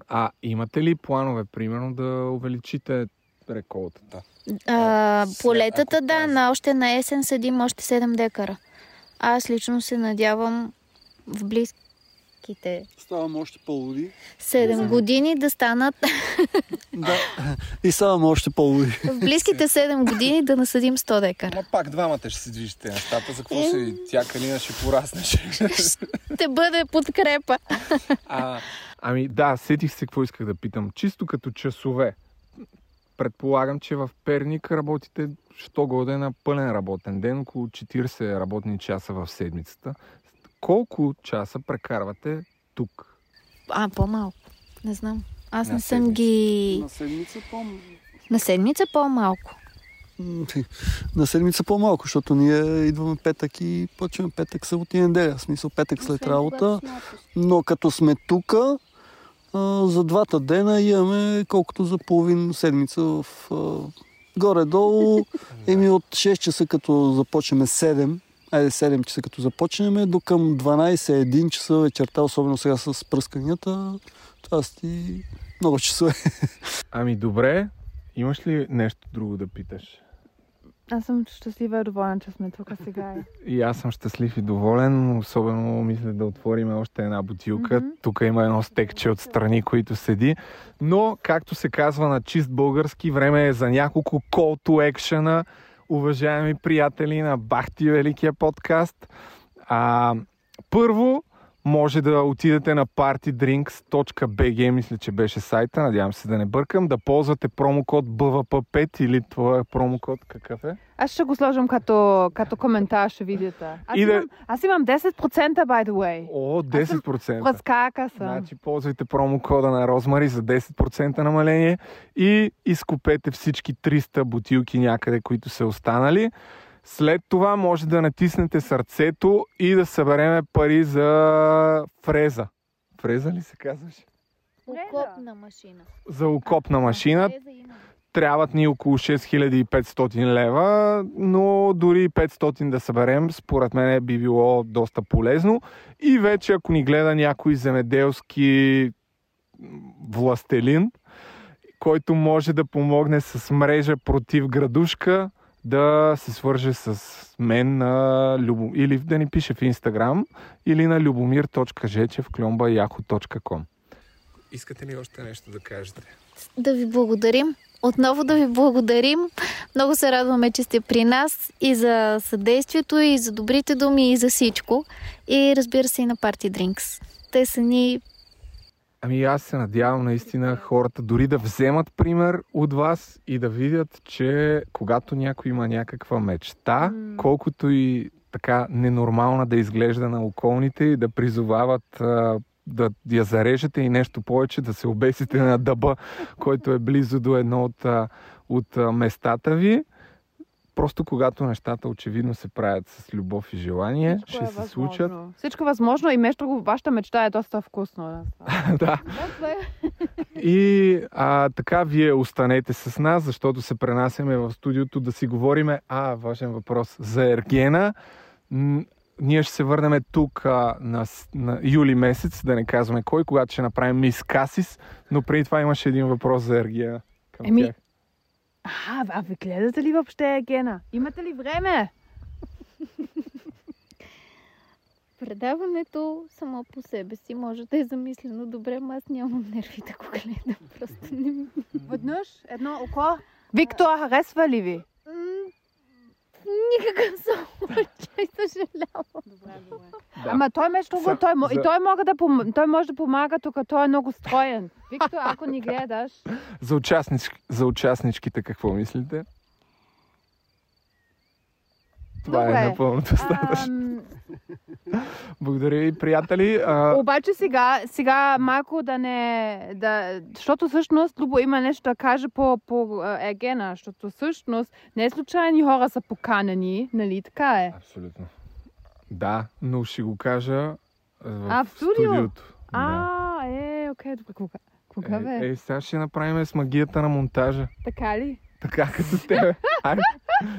А имате ли планове, примерно, да увеличите реколтата? А, След- полетата, ако да, на още на есен седим още 7 декара. Аз лично се надявам в близките Ставам още по-луди. 7 години да станат, Да. И ставам още по-луди. в близките 7 години да насъдим 100 декара. Ма пак двамата ще се движите нещата. За какво се- Тя Калина ще пораснеш. Ще бъде подкрепа. А, ами да, сетих се какво исках да питам. Чисто като часове. Предполагам, че в Перник работите що годе на пълен работен ден, около 40 работни часа в седмицата. Колко часа прекарвате тук? А, по-малко. Не знам. Аз На не съм седмица. ги... На седмица по На седмица по-малко. На седмица по-малко, защото ние идваме петък и почваме петък, събота и неделя. В смисъл петък след работа. Но като сме тук, за двата дена имаме колкото за половин седмица в горе-долу. Еми от 6 часа като започнем 7, айде 7 часа като започнем, до към 12-1 часа вечерта, особено сега с пръсканията. Това са ти много часове. Ами добре, имаш ли нещо друго да питаш? Аз съм щастлива и доволна, че сме тук сега. И аз съм щастлив и доволен. Особено мисля да отворим още една бутилка. Мгм. Тук има едно стекче отстрани, които седи. Но, както се казва на чист български, време е за няколко call to action уважаеми приятели на Бахти Великия подкаст. А, първо, може да отидете на partydrinks.bg, мисля, че беше сайта, надявам се да не бъркам, да ползвате промокод BVP5 или твоя промокод какъв е? Аз ще го сложим като, като коментар, ще видите. Аз, И да- имам, аз имам 10% by the way. О, 10%. Разкака съм. Значи ползвайте промокода на Розмари за 10% намаление и изкупете всички 300 бутилки някъде, които са останали. След това може да натиснете сърцето и да събереме пари за фреза. Фреза ли се казваше? Окопна машина. За окопна машина. Трябват ни около 6500 лева, но дори 500 да съберем, според мен би било доста полезно. И вече ако ни гледа някой земеделски властелин, който може да помогне с мрежа против градушка, да се свърже с мен на Любо... или да ни пише в Инстаграм или на любомир.жечев.yahoo.com Искате ли още нещо да кажете? Да ви благодарим. Отново да ви благодарим. Много се радваме, че сте при нас и за съдействието, и за добрите думи, и за всичко. И разбира се и на Party Drinks. Те са ни Ами аз се надявам наистина хората дори да вземат пример от вас и да видят, че когато някой има някаква мечта, колкото и така ненормална да изглежда на околните и да призовават а, да я зарежете и нещо повече, да се обесите на дъба, който е близо до едно от, от местата ви. Просто когато нещата очевидно се правят с любов и желание, Всичко ще е се случат. възможно. Всичко е възможно и между другото, вашата мечта е доста вкусно. да. И а, така вие останете с нас, защото се пренасяме в студиото да си говориме. А, важен въпрос за Ергена. Ние ще се върнем тук а, на, на юли месец, да не казваме кой, когато ще направим мис Касис, но преди това имаше един въпрос за Ергена. Към Еми, тях. А, а ви гледате ли въобще Егена? Имате ли време? Предаването само по себе си може да е замислено добре, но аз нямам нерви да го гледам. Просто не. Веднъж едно око. Виктор, харесва ли ви? Никакъв случай, съжалявам. Да. Ама той между другото, той, за- и той, мога да пом... той може да помага, тук той е много строен. Виктор, ако ни гледаш, За, участнич... за участничките какво мислите? Това Добре. е напълно достатъчно. ам, Благодаря ви, приятели. А, обаче сега, сега малко да не... Да, защото всъщност Любо има нещо да каже по, по а, Егена, защото всъщност не случайни хора са поканени, нали така е? Абсолютно. Да, но ще го кажа в, А, в студио? студиото. Да. А, е, окей, добре, кога? Кога бе? Е, е, сега ще направим с магията на монтажа. Така ли? Така като тебе. Айде.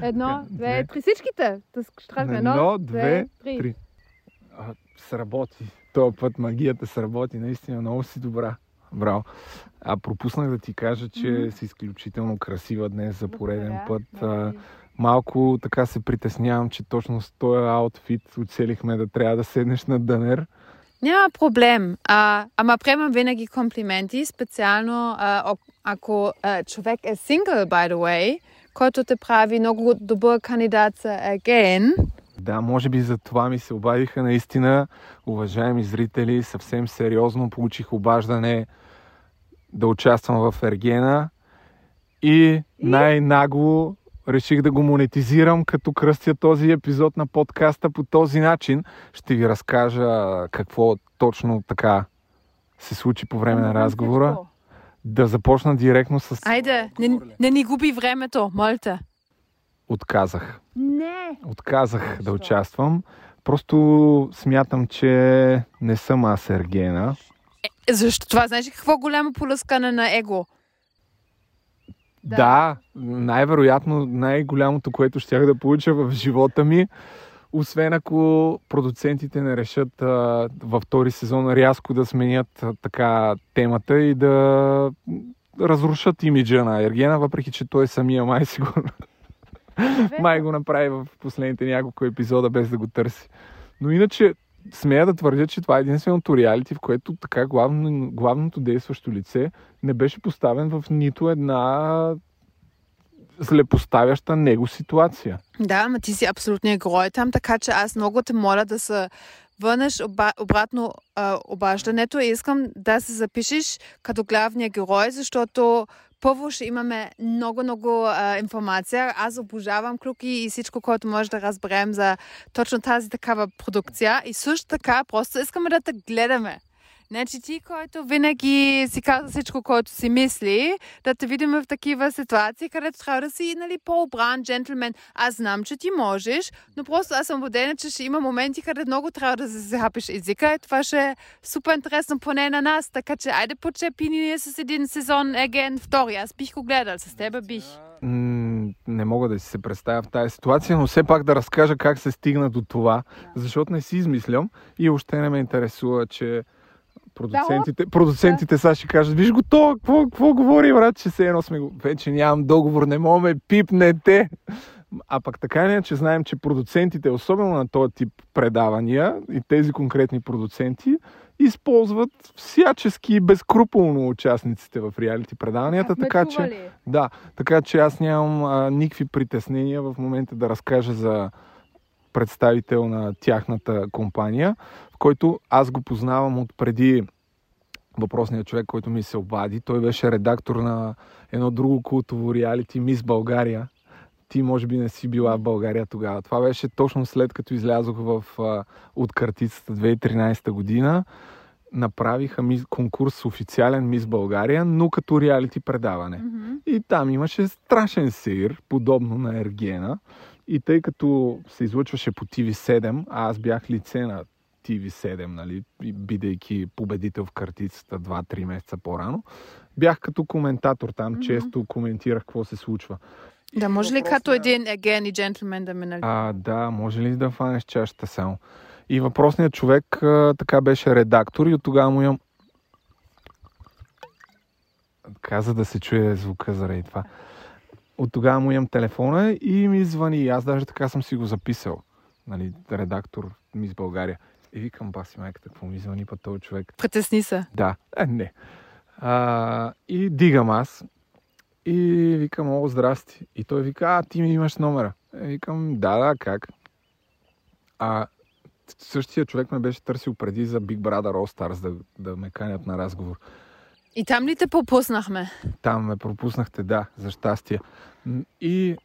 Едно, Две. две, три всичките. Скажем Едно, две, три. А, сработи. Този път магията сработи. Наистина много си добра. Браво. А пропуснах да ти кажа, че Мгм. си изключително красива днес за пореден Благодаря. път. А, Благодаря. малко така се притеснявам, че точно с този аутфит оцелихме да трябва да седнеш на дънер. Няма проблем. А, ама приемам винаги комплименти, специално а, ако а, човек е сингъл, by the way, който те прави много добър кандидат за again. Да, може би за това ми се обадиха наистина, уважаеми зрители, съвсем сериозно получих обаждане да участвам в Ергена и най-нагло реших да го монетизирам, като кръстя този епизод на подкаста по този начин. Ще ви разкажа какво точно така се случи по време на разговора. Да започна директно с Айде, не, не ни губи времето, молте. отказах. Не. Отказах да участвам. Просто смятам, че не съм аз Ергена. Е, защо? Това знаеш ли какво голямо полъскане на его? Да, Да. най-вероятно най-голямото, което щях да получа в живота ми, освен ако продуцентите не решат а, във втори сезон рязко да сменят а, така темата и да разрушат имиджа на Ергена, въпреки че той самия май сигурно май го направи в последните няколко епизода без да го търси. Но иначе смея да твърдя, че това е единственото реалити, в което така главно, главното действащо лице не беше поставен в нито една злепоставяща него ситуация. Да, ама ти си абсолютния герой там, така че аз много те моля да се върнеш оба, обратно а, обаждането и искам да се запишеш като главния герой, защото първо ще имаме много-много информация. Аз обожавам клюки и всичко, което може да разберем за точно тази такава продукция. И също така, просто искаме да те гледаме. Значи ти, който винаги си казва всичко, което си мисли, да те видим в такива ситуации, където трябва да си нали, по-обран джентлмен. Аз знам, че ти можеш, но просто аз съм убедена, че ще има моменти, където много трябва да се захапиш езика и това ще е супер интересно поне на нас. Така че айде почепи ни с един сезон Еген втори. Аз бих го гледал, с тебе бих. Не мога да си се представя в тази ситуация, но все пак да разкажа как се стигна до това, защото не си измислям и още не ме интересува, че продуцентите, продуцентите сега ще кажат, виж го то, какво, какво говори, брат, че се едно сме го... Вече нямам договор, не мога ме пипнете. А пък така не, че знаем, че продуцентите, особено на този тип предавания и тези конкретни продуценти, използват всячески безкруполно участниците в реалити предаванията, така че... Да, така че аз нямам а, никакви притеснения в момента да разкажа за представител на тяхната компания, в който аз го познавам от преди въпросният човек, който ми се обади. Той беше редактор на едно друго култово реалити Мис България. Ти може би не си била в България тогава. Това беше точно след като излязох в, от картицата 2013 година. Направиха мис, конкурс официален Мис България, но като реалити предаване. И там имаше страшен сир, подобно на Ергена. И тъй като се излъчваше по TV7, а аз бях лице на TV7, нали, и бидейки победител в картицата 2-3 месеца по-рано, бях като коментатор там, Мгм. често коментирах какво се случва. Да, може ли като един Еген и джентлмен да ме нали? А, да, може ли да фанеш чашата само? И въпросният човек а, така беше редактор и от тогава му имам... Каза да се чуе звука заради това. От тогава му имам телефона и ми звъни. Аз даже така съм си го записал. нали, редактор Мис България. И викам, баси майката, какво ми звъни па този човек? Притесни се. Да, е, не. А, и дигам аз. И викам, о, здрасти. И той вика, а, ти ми имаш номера. И викам, да, да, как? А същия човек ме беше търсил преди за Big Brother All Stars да, да ме канят на разговор. И там ли те попуснахме? Там ме пропуснахте, да, за щастие. И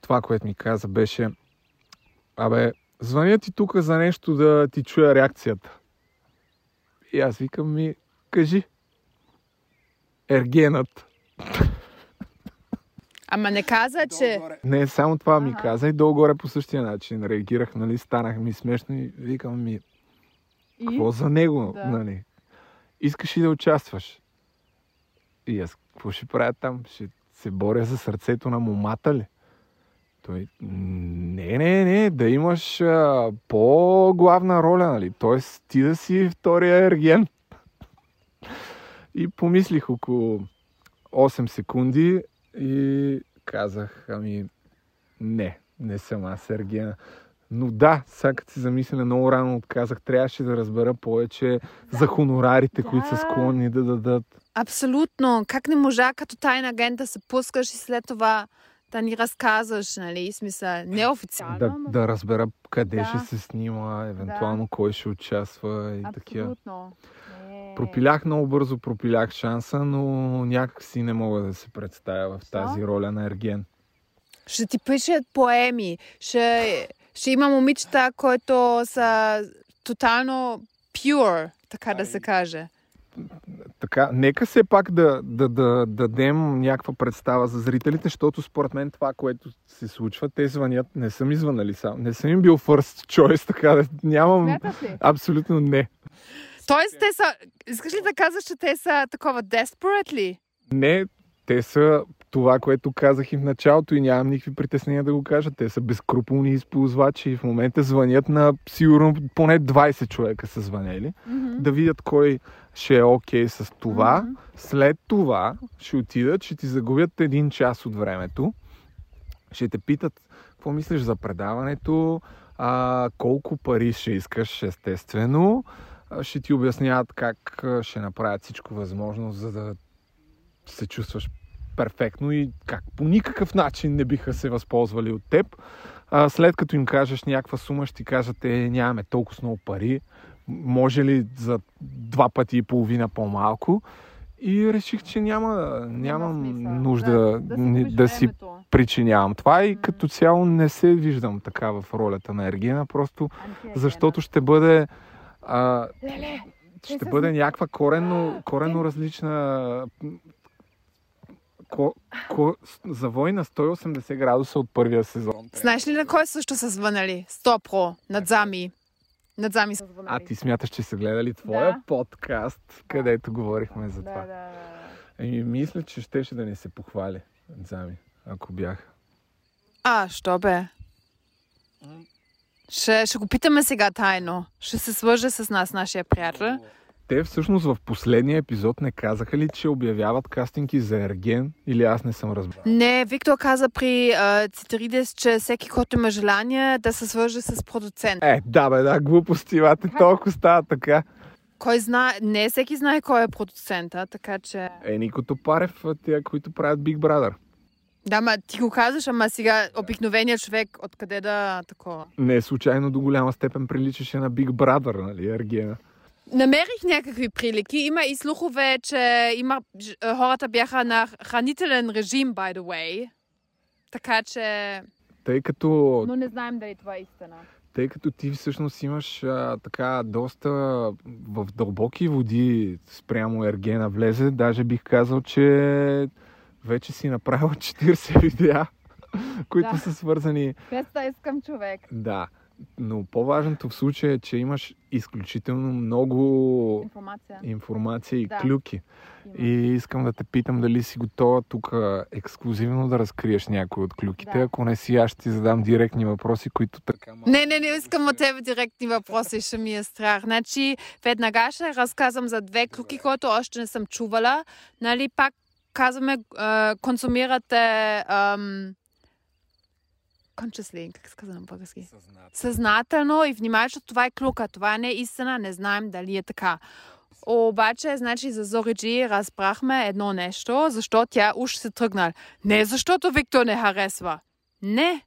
това, което ми каза, беше Абе, звъня ти тук за нещо да ти чуя реакцията. И аз викам ми, кажи. Ергенът. Ама не каза, че... Не, само това ми каза и долу-горе по същия начин реагирах, нали, станах ми смешно и викам ми, какво за него, Да. нали? Искаш и да участваш. И аз, какво ще правя там? Ще се боря за сърцето на момата ли? Той, не, не, не, да имаш а, по-главна роля, нали? Тоест, ти да си втория ерген. И помислих около 8 секунди и казах, ами, не, не съм аз Ергена. Но да, сега като се замисля, много рано отказах. Трябваше да разбера повече за хонорарите, които са Да. склонни да дадат. Абсолютно. Как не можа като тайн агент да се пускаш и след това да ни разказваш, нали? Смисъл, неофициално. Да, ама- да разбера къде Да. ще се снима, евентуално кой ще участва и такива. Абсолютно. Не. Пропилях много бързо, пропилях шанса, но някак си не мога да се представя в тази роля на Ерген. Ще ти пишат поеми. Ще, ще има момичета, които са тотално pure, така да се каже. Така, нека все пак да, да, да, дадем някаква представа за зрителите, защото според мен това, което се случва, те звънят, не съм извънали сам, не съм им бил first choice, така да нямам абсолютно не. Тоест, те са... Искаш ли да казваш, че те са такова desperate ли? Не, те са това, което казах и в началото и нямам никакви притеснения да го кажа. Те са безкруполни използвачи и в момента звънят на сигурно поне 20 човека са звънели. Да видят кой ще е окей с това. Мгм. След това ще отидат, ще ти загубят един час от времето. Ще те питат какво мислиш за предаването, а, колко пари ще искаш, естествено. Ще ти обясняват как ще направят всичко възможно, за да се чувстваш перфектно и как по никакъв начин не биха се възползвали от теб. А, след като им кажеш някаква сума, ще ти кажат, е, нямаме толкова много пари, може ли за два пъти и половина по-малко? И реших, че няма, нямам смисъл. нужда да, ни- губиш да си причинявам това и като цяло не се виждам така в ролята на Ергена, просто Антиергена. защото ще бъде а, ще бъде някаква коренно, коренно различна ко, ко, за вой на 180 градуса от първия сезон. Знаеш ли на кой също са звънали? 100 про. Надзами. Надзами са звънали. А ти смяташ, че са гледали твоя Да. подкаст, където говорихме за да, това? да, да. Еми, мисля, че щеше да ни се похвали, Зами, ако бях. А, що бе? Ще, ще го питаме сега тайно. Ще се свърже с нас, нашия приятел. Те всъщност в последния епизод не казаха ли, че обявяват кастинги за Ерген или аз не съм разбрал? Не, Виктор каза при а, Цитридес, че всеки, който има желание да се свърже с продуцент. Е, да бе, да, глупости, бате, толкова става така. Кой знае, не всеки знае кой е продуцента, така че... Е, Нико Топарев, тия, които правят Big Brother. Да, ма ти го казваш, ама сега обикновеният човек откъде да такова. Не случайно до голяма степен приличаше на Big Brother, нали, Ергена. Намерих някакви прилики. Има и слухове, че има, е, хората бяха на хранителен режим, by the way. Така че... Тъй като, Но не знаем дали това е истина. тъй като ти всъщност имаш а, така доста в дълбоки води спрямо Ергена влезе, даже бих казал, че вече си направил 40 видеа, които Да. са свързани Без да искам човек. Да, но по-важното в случая е, че имаш изключително много Информация. информация и Да. клюки. И искам да те питам дали си готова тук ексклюзивно да разкриеш някои от клюките. Да. Ако не си, аз ще ти задам директни въпроси, които така малко... Не, не, не искам от тебе директни въпроси, ще ми е страх. Значи, веднага ще разказвам за две клюки, които още не съм чувала. Нали, пак казваме, консумирате consciously, как се казва на български? Съзнателно и внимаващо това е клюка. Това не е истина, не знаем дали е така. Обаче, значи, за Зориджи разбрахме едно нещо, защо тя уж се тръгнал. Не защото Виктор не харесва. Не.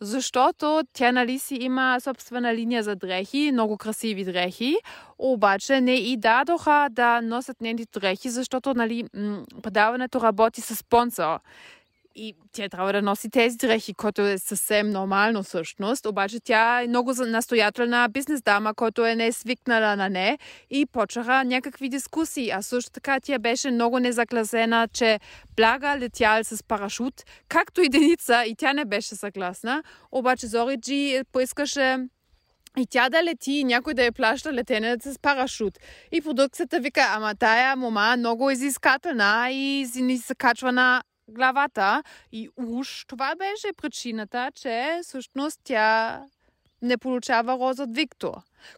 Защото тя нали си има собствена линия за дрехи, много красиви дрехи, обаче не и дадоха да носят нейните дрехи, защото нали, предаването работи с спонсор. И тя трябва да носи тези дрехи, което е съвсем нормално всъщност. Обаче тя е много настоятелна бизнес дама, който е не свикнала на не и почнаха някакви дискусии. А също така тя беше много незагласена, че блага летял с парашут, както и Деница, и тя не беше съгласна. Обаче Зориджи поискаше и тя да лети и някой да я плаща летене с парашут. И продукцията вика, ама тая мома много изискателна и ни се качва на главата. И уж това беше причината, че всъщност тя не получава роза от Виктор.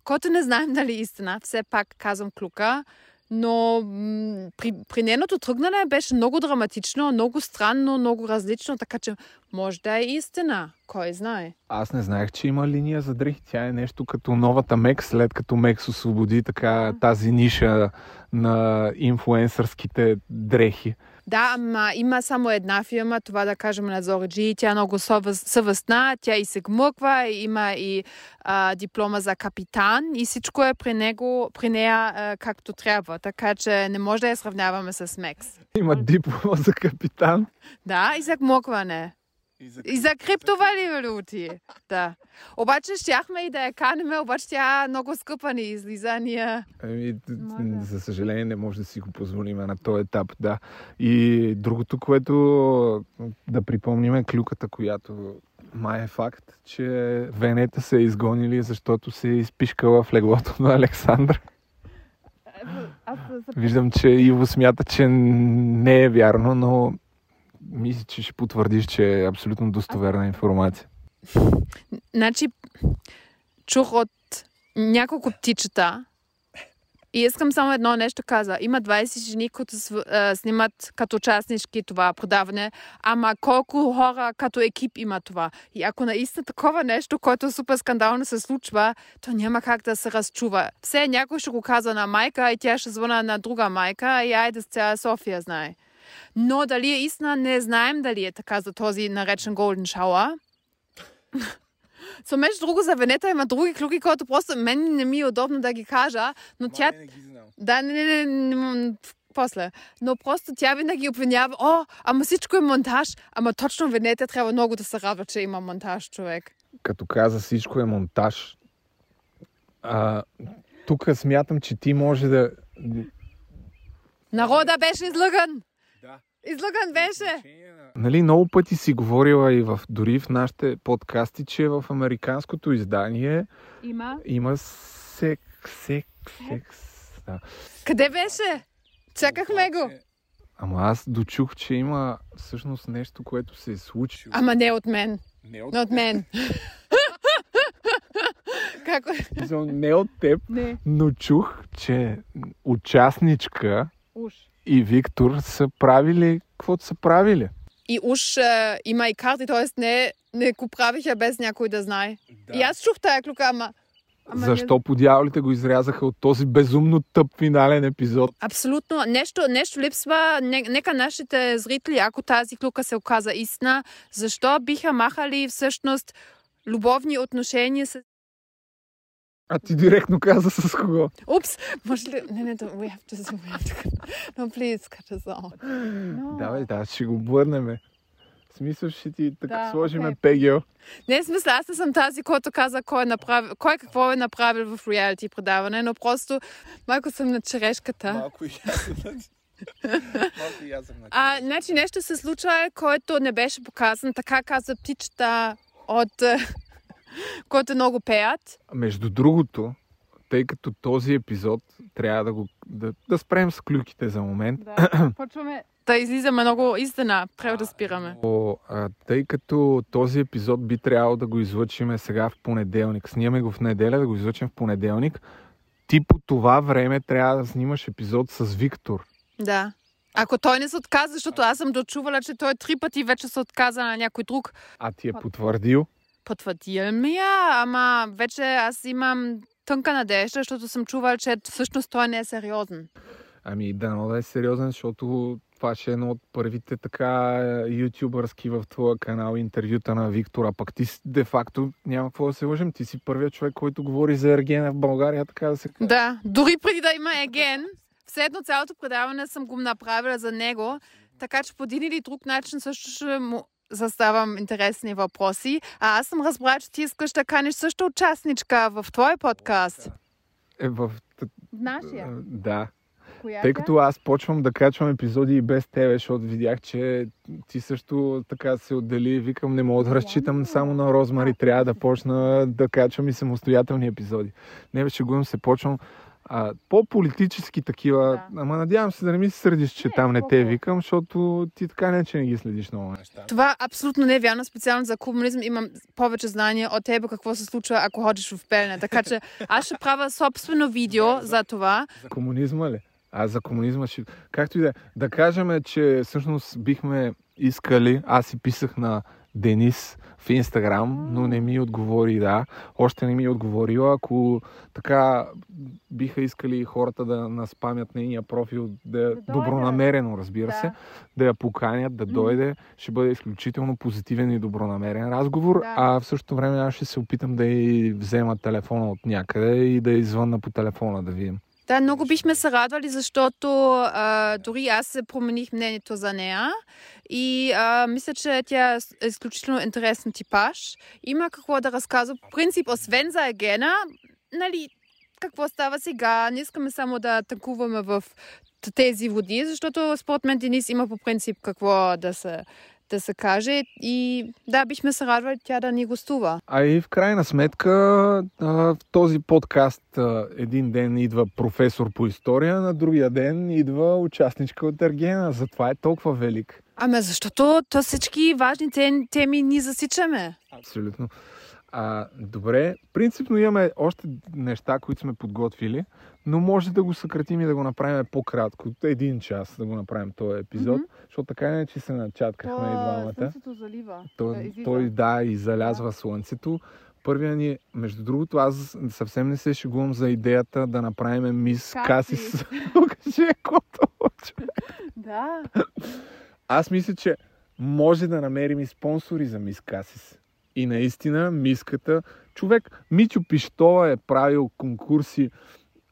Който не знаем дали е истина, все пак казвам клюка, но м- при, при нейното тръгнане беше много драматично, много странно, много различно, така че може да е истина. Кой знае. Аз не знаех, че има линия за дрехи. Тя е нещо като новата Мекс, след като Мекс освободи така тази ниша на инфуенсърските дрехи. Да, ама има само една фирма, това да кажем на Зориджи. Тя е много съвестна, тя и се гмъква, има и а, диплома за капитан и всичко е при, него, при нея а, както трябва. Така че не може да я сравняваме с Мекс. Има диплома за капитан. Да, и за гмъкване. И за криптовалути. Да. Обаче щяхме и да я канеме, обаче тя много скъпа ни излиза. Ние... Ами, Може. за съжаление не може да си го позволим на този етап, да. И другото, което да припомниме клюката, която май е факт, че Венета се е изгонили, защото се е изпишкала в леглото на Александра. Аз Виждам, че Иво смята, че не е вярно, но мисля, че ще потвърдиш, че е абсолютно достоверна информация. Значи, чух от няколко птичета и искам само едно нещо каза. Има 20 жени, които снимат като участнички това продаване, ама колко хора като екип има това. И ако наистина такова нещо, което супер скандално се случва, то няма как да се разчува. Все някой ще го каза на майка и тя ще звъна на друга майка и айде с цяла София знае. Но дали е истина, не знаем дали е така за този наречен Golden Shower. So, между друго, за Венета има други клюки, които просто мен не ми е удобно да ги кажа, но тя... Да, не, не, не, не, не после. Но просто тя винаги обвинява, о, ама всичко е монтаж, ама точно Венета трябва много да се радва, че има монтаж, човек. Като каза всичко е монтаж, а, тук смятам, че ти може да... Народа беше излъган! Излъган беше! Нали, много пъти си говорила и в, дори в нашите подкасти, че в американското издание Има. има секс, секс, секс. Да. Къде беше? Чакахме го. Ама аз дочух, че има всъщност нещо, което се е случило. Ама не от мен. не от, Не от мен. Како? не от теб, Не. но чух, че участничка Уж. И Виктор са правили каквото са правили. И уж е, има и карти, т.е. не, не го правиха без някой да знае. И аз чух тая клюка, ама... ама Защо по дяволите го изрязаха от този безумно тъп финален епизод? Абсолютно. Нещо, нещо липсва. Не, нека нашите зрители, ако тази клюка се оказа истина, защо биха махали всъщност любовни отношения с... А ти директно каза с кого? Упс! Може ли... Не, не, we have to... We have to... No, please, cut us off. No. Да, бе, да, ще го бърнеме. В смисъл ще ти така Да, сложиме окей. пегел. Не, в смисъл, аз не съм тази, който каза кой, е направил, кой какво е направил в реалити предаване, но просто малко съм на черешката. Малко и А, значи нещо се случва, което не беше показано. Така каза птичета от... е, които много пеят. Между другото, тъй като този епизод трябва да го да, да спрем с клюките за момент. Да, почваме да излизаме много истина. Трябва да спираме. О, а, тъй като този епизод би трябвало да го излъчиме сега в понеделник. Снимаме го в неделя, да го излъчим в понеделник. Ти по това време трябва да снимаш епизод с Виктор. Да. Ако той не се отказа, защото аз съм дочувала, че той три пъти вече се отказа на някой друг. А ти е потвърдил? Ми я, ама вече аз имам тънка надежда, защото съм чувала, че всъщност той не е сериозен. Ами да, да е сериозен, защото това ще е едно от първите така ютубърски в твоя канал интервюта на Виктора. Пък ти де-факто няма какво да се лъжим. Ти си първият човек, който говори за Ергена в България, така да се каже. Да, дори преди да има Еген, все едно цялото предаване съм го направила за него, така че по един или друг начин също ще му заставам интересни въпроси. А аз съм разбрала, че ти искаш да каниш също участничка в твой подкаст. Е, в... Нашия. Да. Коя Тъй като аз почвам да качвам епизоди и без тебе, защото видях, че ти също така се отдели викам, не мога да разчитам само на Розмари, трябва да почна да качвам и самостоятелни епизоди. Не, бе, шегувам се, почвам а, по-политически такива, Да. ама надявам се да не ми се сърдиш, че Не, там не те викам, защото ти така не, че не ги следиш много неща. Това абсолютно не е вярно. Специално за комунизъм имам повече знания от тебе какво се случва, ако ходиш в Пелне. Така че аз ще правя собствено видео за това. За комунизма ли? А за комунизма ще... Както и да е. Да кажем, че всъщност бихме искали... Аз си писах на Денис в Инстаграм, но не ми отговори, да. Още не ми е отговорила. Ако така биха искали хората да наспамят нейния профил, да, дойде. добронамерено, разбира се, Да. да я поканят, да дойде, ще бъде изключително позитивен и добронамерен разговор, Да. а в същото време аз ще се опитам да й взема телефона от някъде и да извънна по телефона да видим. Да, много бихме се радвали, защото а, дори аз се промених мнението за нея и а, мисля, че тя е изключително интересен типаж. Има какво да разказва. По принцип, освен за Егена, нали, какво става сега? Не искаме само да танкуваме в тези води, защото според мен Денис има по принцип какво да се, да се каже и да, бихме се радвали тя да ни гостува. А и в крайна сметка в този подкаст един ден идва професор по история, на другия ден идва участничка от Ергена. Затова е толкова велик. Ами защото то всички важни тем- теми ни засичаме. Абсолютно. А, добре, принципно имаме още неща, които сме подготвили, но може да го съкратим и да го направим по-кратко. Един час да го направим този епизод, Мгм. защото така не че се начаткахме и двамата. залива. Той, той да, излязва слънцето. Първия ни, между другото, аз съвсем не се шегувам за идеята да направим мис Каси. Касис. Кажи, кото. Да. Аз мисля, че може да намерим и спонсори за мис Касис. И наистина миската... Човек, Мичо Пиштова е правил конкурси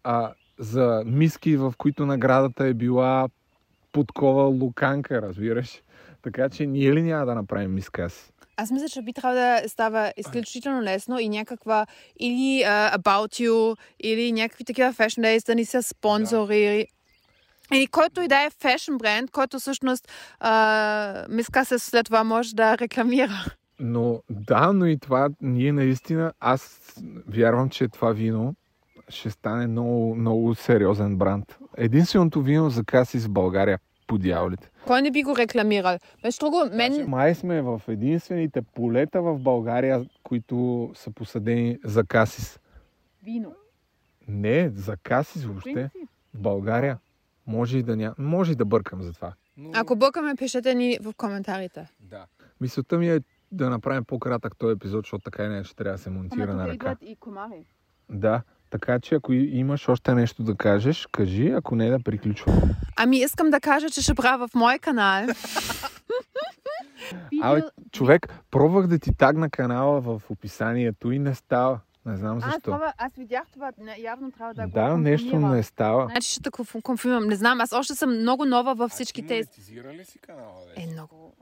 а, за миски, в които наградата е била подкова луканка, разбираш? Така че ние ли няма да направим мис Касис? Аз мисля, че би трябвало да става изключително лесно и някаква или uh, About You, или някакви такива fashion days да ни се спонсори. Или който и да е фешн бренд, който всъщност uh, миска се след това може да рекламира. Но да, но и това ние наистина, аз вярвам, че това вино ще стане много, много сериозен бранд. Единственото вино за каси в България по дяволите. Кой не би го рекламирал? Между друго, мен... Май сме в единствените полета в България, които са посадени за касис. Вино. Не, за касис въобще. В България. Може и да, ня... Може и да бъркам за това. Ако бъркаме, пишете ни в коментарите. Да. Мисълта ми е да направим по-кратък този епизод, защото така иначе трябва да се монтира на ръка. и комари. Да, така че ако имаш още нещо да кажеш, кажи, ако не да приключвам. Ами искам да кажа, че ще правя в мой канал. Абе, човек, пробвах да ти тагна канала в описанието и не става. Не знам защо. аз видях това, явно трябва Да, нещо не става. Значи ще конф- конфирмирам. Не знам, аз още съм много нова във всички тези. ли си канала? Е, много.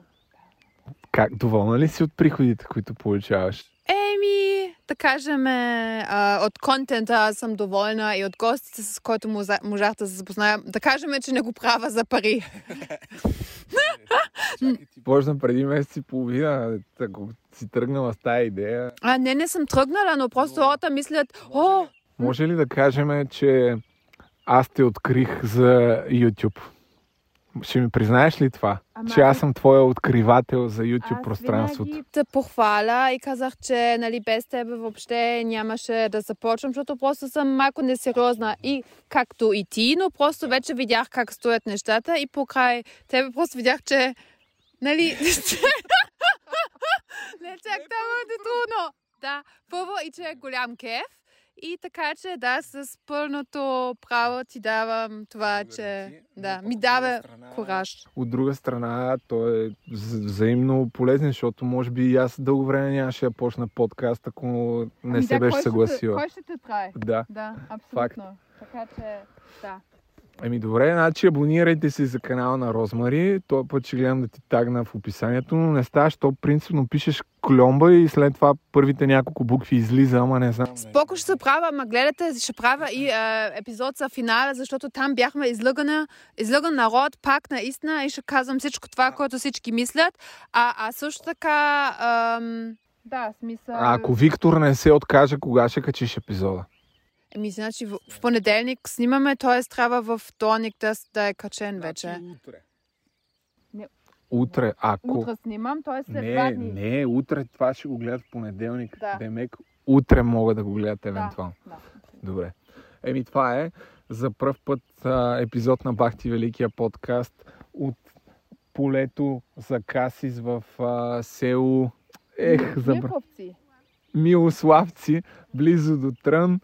Как, доволна ли си от приходите, които получаваш? Еми, да кажем, а, от контента съм доволна и от гостите, с който можах да се запозная. Да кажем, че не го правя за пари. Почна преди месец и половина, ако си тръгнала с тази идея. А, не, не съм тръгнала, но просто хората мислят, о, Може ли да кажем, че аз те открих за YouTube? Ще ми признаеш ли това? Ама Че аз съм твоя откривател за YouTube Аз пространството. винаги те похваля и казах, че нали, без тебе въобще нямаше да започвам, защото просто съм малко несериозна и както и ти, но просто вече видях как стоят нещата и покрай тебе просто видях, че нали... не чак това е трудно. Да, първо и че е голям кеф. И така, че да, с пълното право ти давам това, че да, ми дава кураж. От друга страна, той е вз- взаимно полезен, защото може би и аз дълго време нямаше да почна подкаст, ако не се беше съгласила. Ами Кой ще те прави? Да. Да, Факт. абсолютно. Така че, да. Еми добре, значи абонирайте се за канала на Розмари. Той път ще гледам да ти тагна в описанието, но не ставаш, то принципно пишеш кльомба и след това първите няколко букви излиза, ама не знам. Споко ще се правя, ама гледате, ще правя и е, епизод за финала, защото там бяхме излъгана, излъган народ, пак наистина и ще казвам всичко това, което всички мислят. А, а също така... Ам... Да, смисъл... А ако Виктор не се откаже, кога ще качиш епизода? Еми, значи в, в понеделник снимаме, т.е. трябва в вторник да, да е качен вече. Утре. Не. Утре, ако... Утре снимам, т.е. след два Не, дни. не, утре това ще го гледат в понеделник. Да. Демек, утре могат да го гледат евентуално. Да. Добре. Еми това е за пръв път а, епизод на Бахти Великия подкаст от полето за Касис в а, село Ех, забра... Милославци, близо до Трън.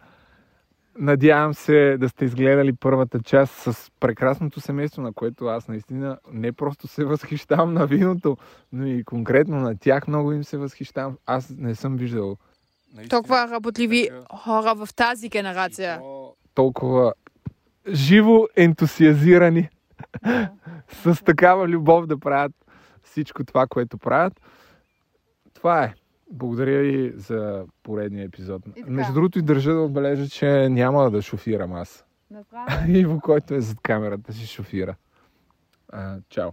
Надявам се да сте изгледали първата част с прекрасното семейство, на което аз наистина не просто се възхищавам на виното, но и конкретно на тях много им се възхищавам. Аз не съм виждал Толкова работливи хора в тази генерация. толкова живо ентусиазирани с такава любов да правят всичко това, което правят. Това е. Благодаря ви за поредния епизод. Между другото и държа да отбележа, че няма да шофирам аз. Иво, който е зад камерата, ще шофира. А, чао.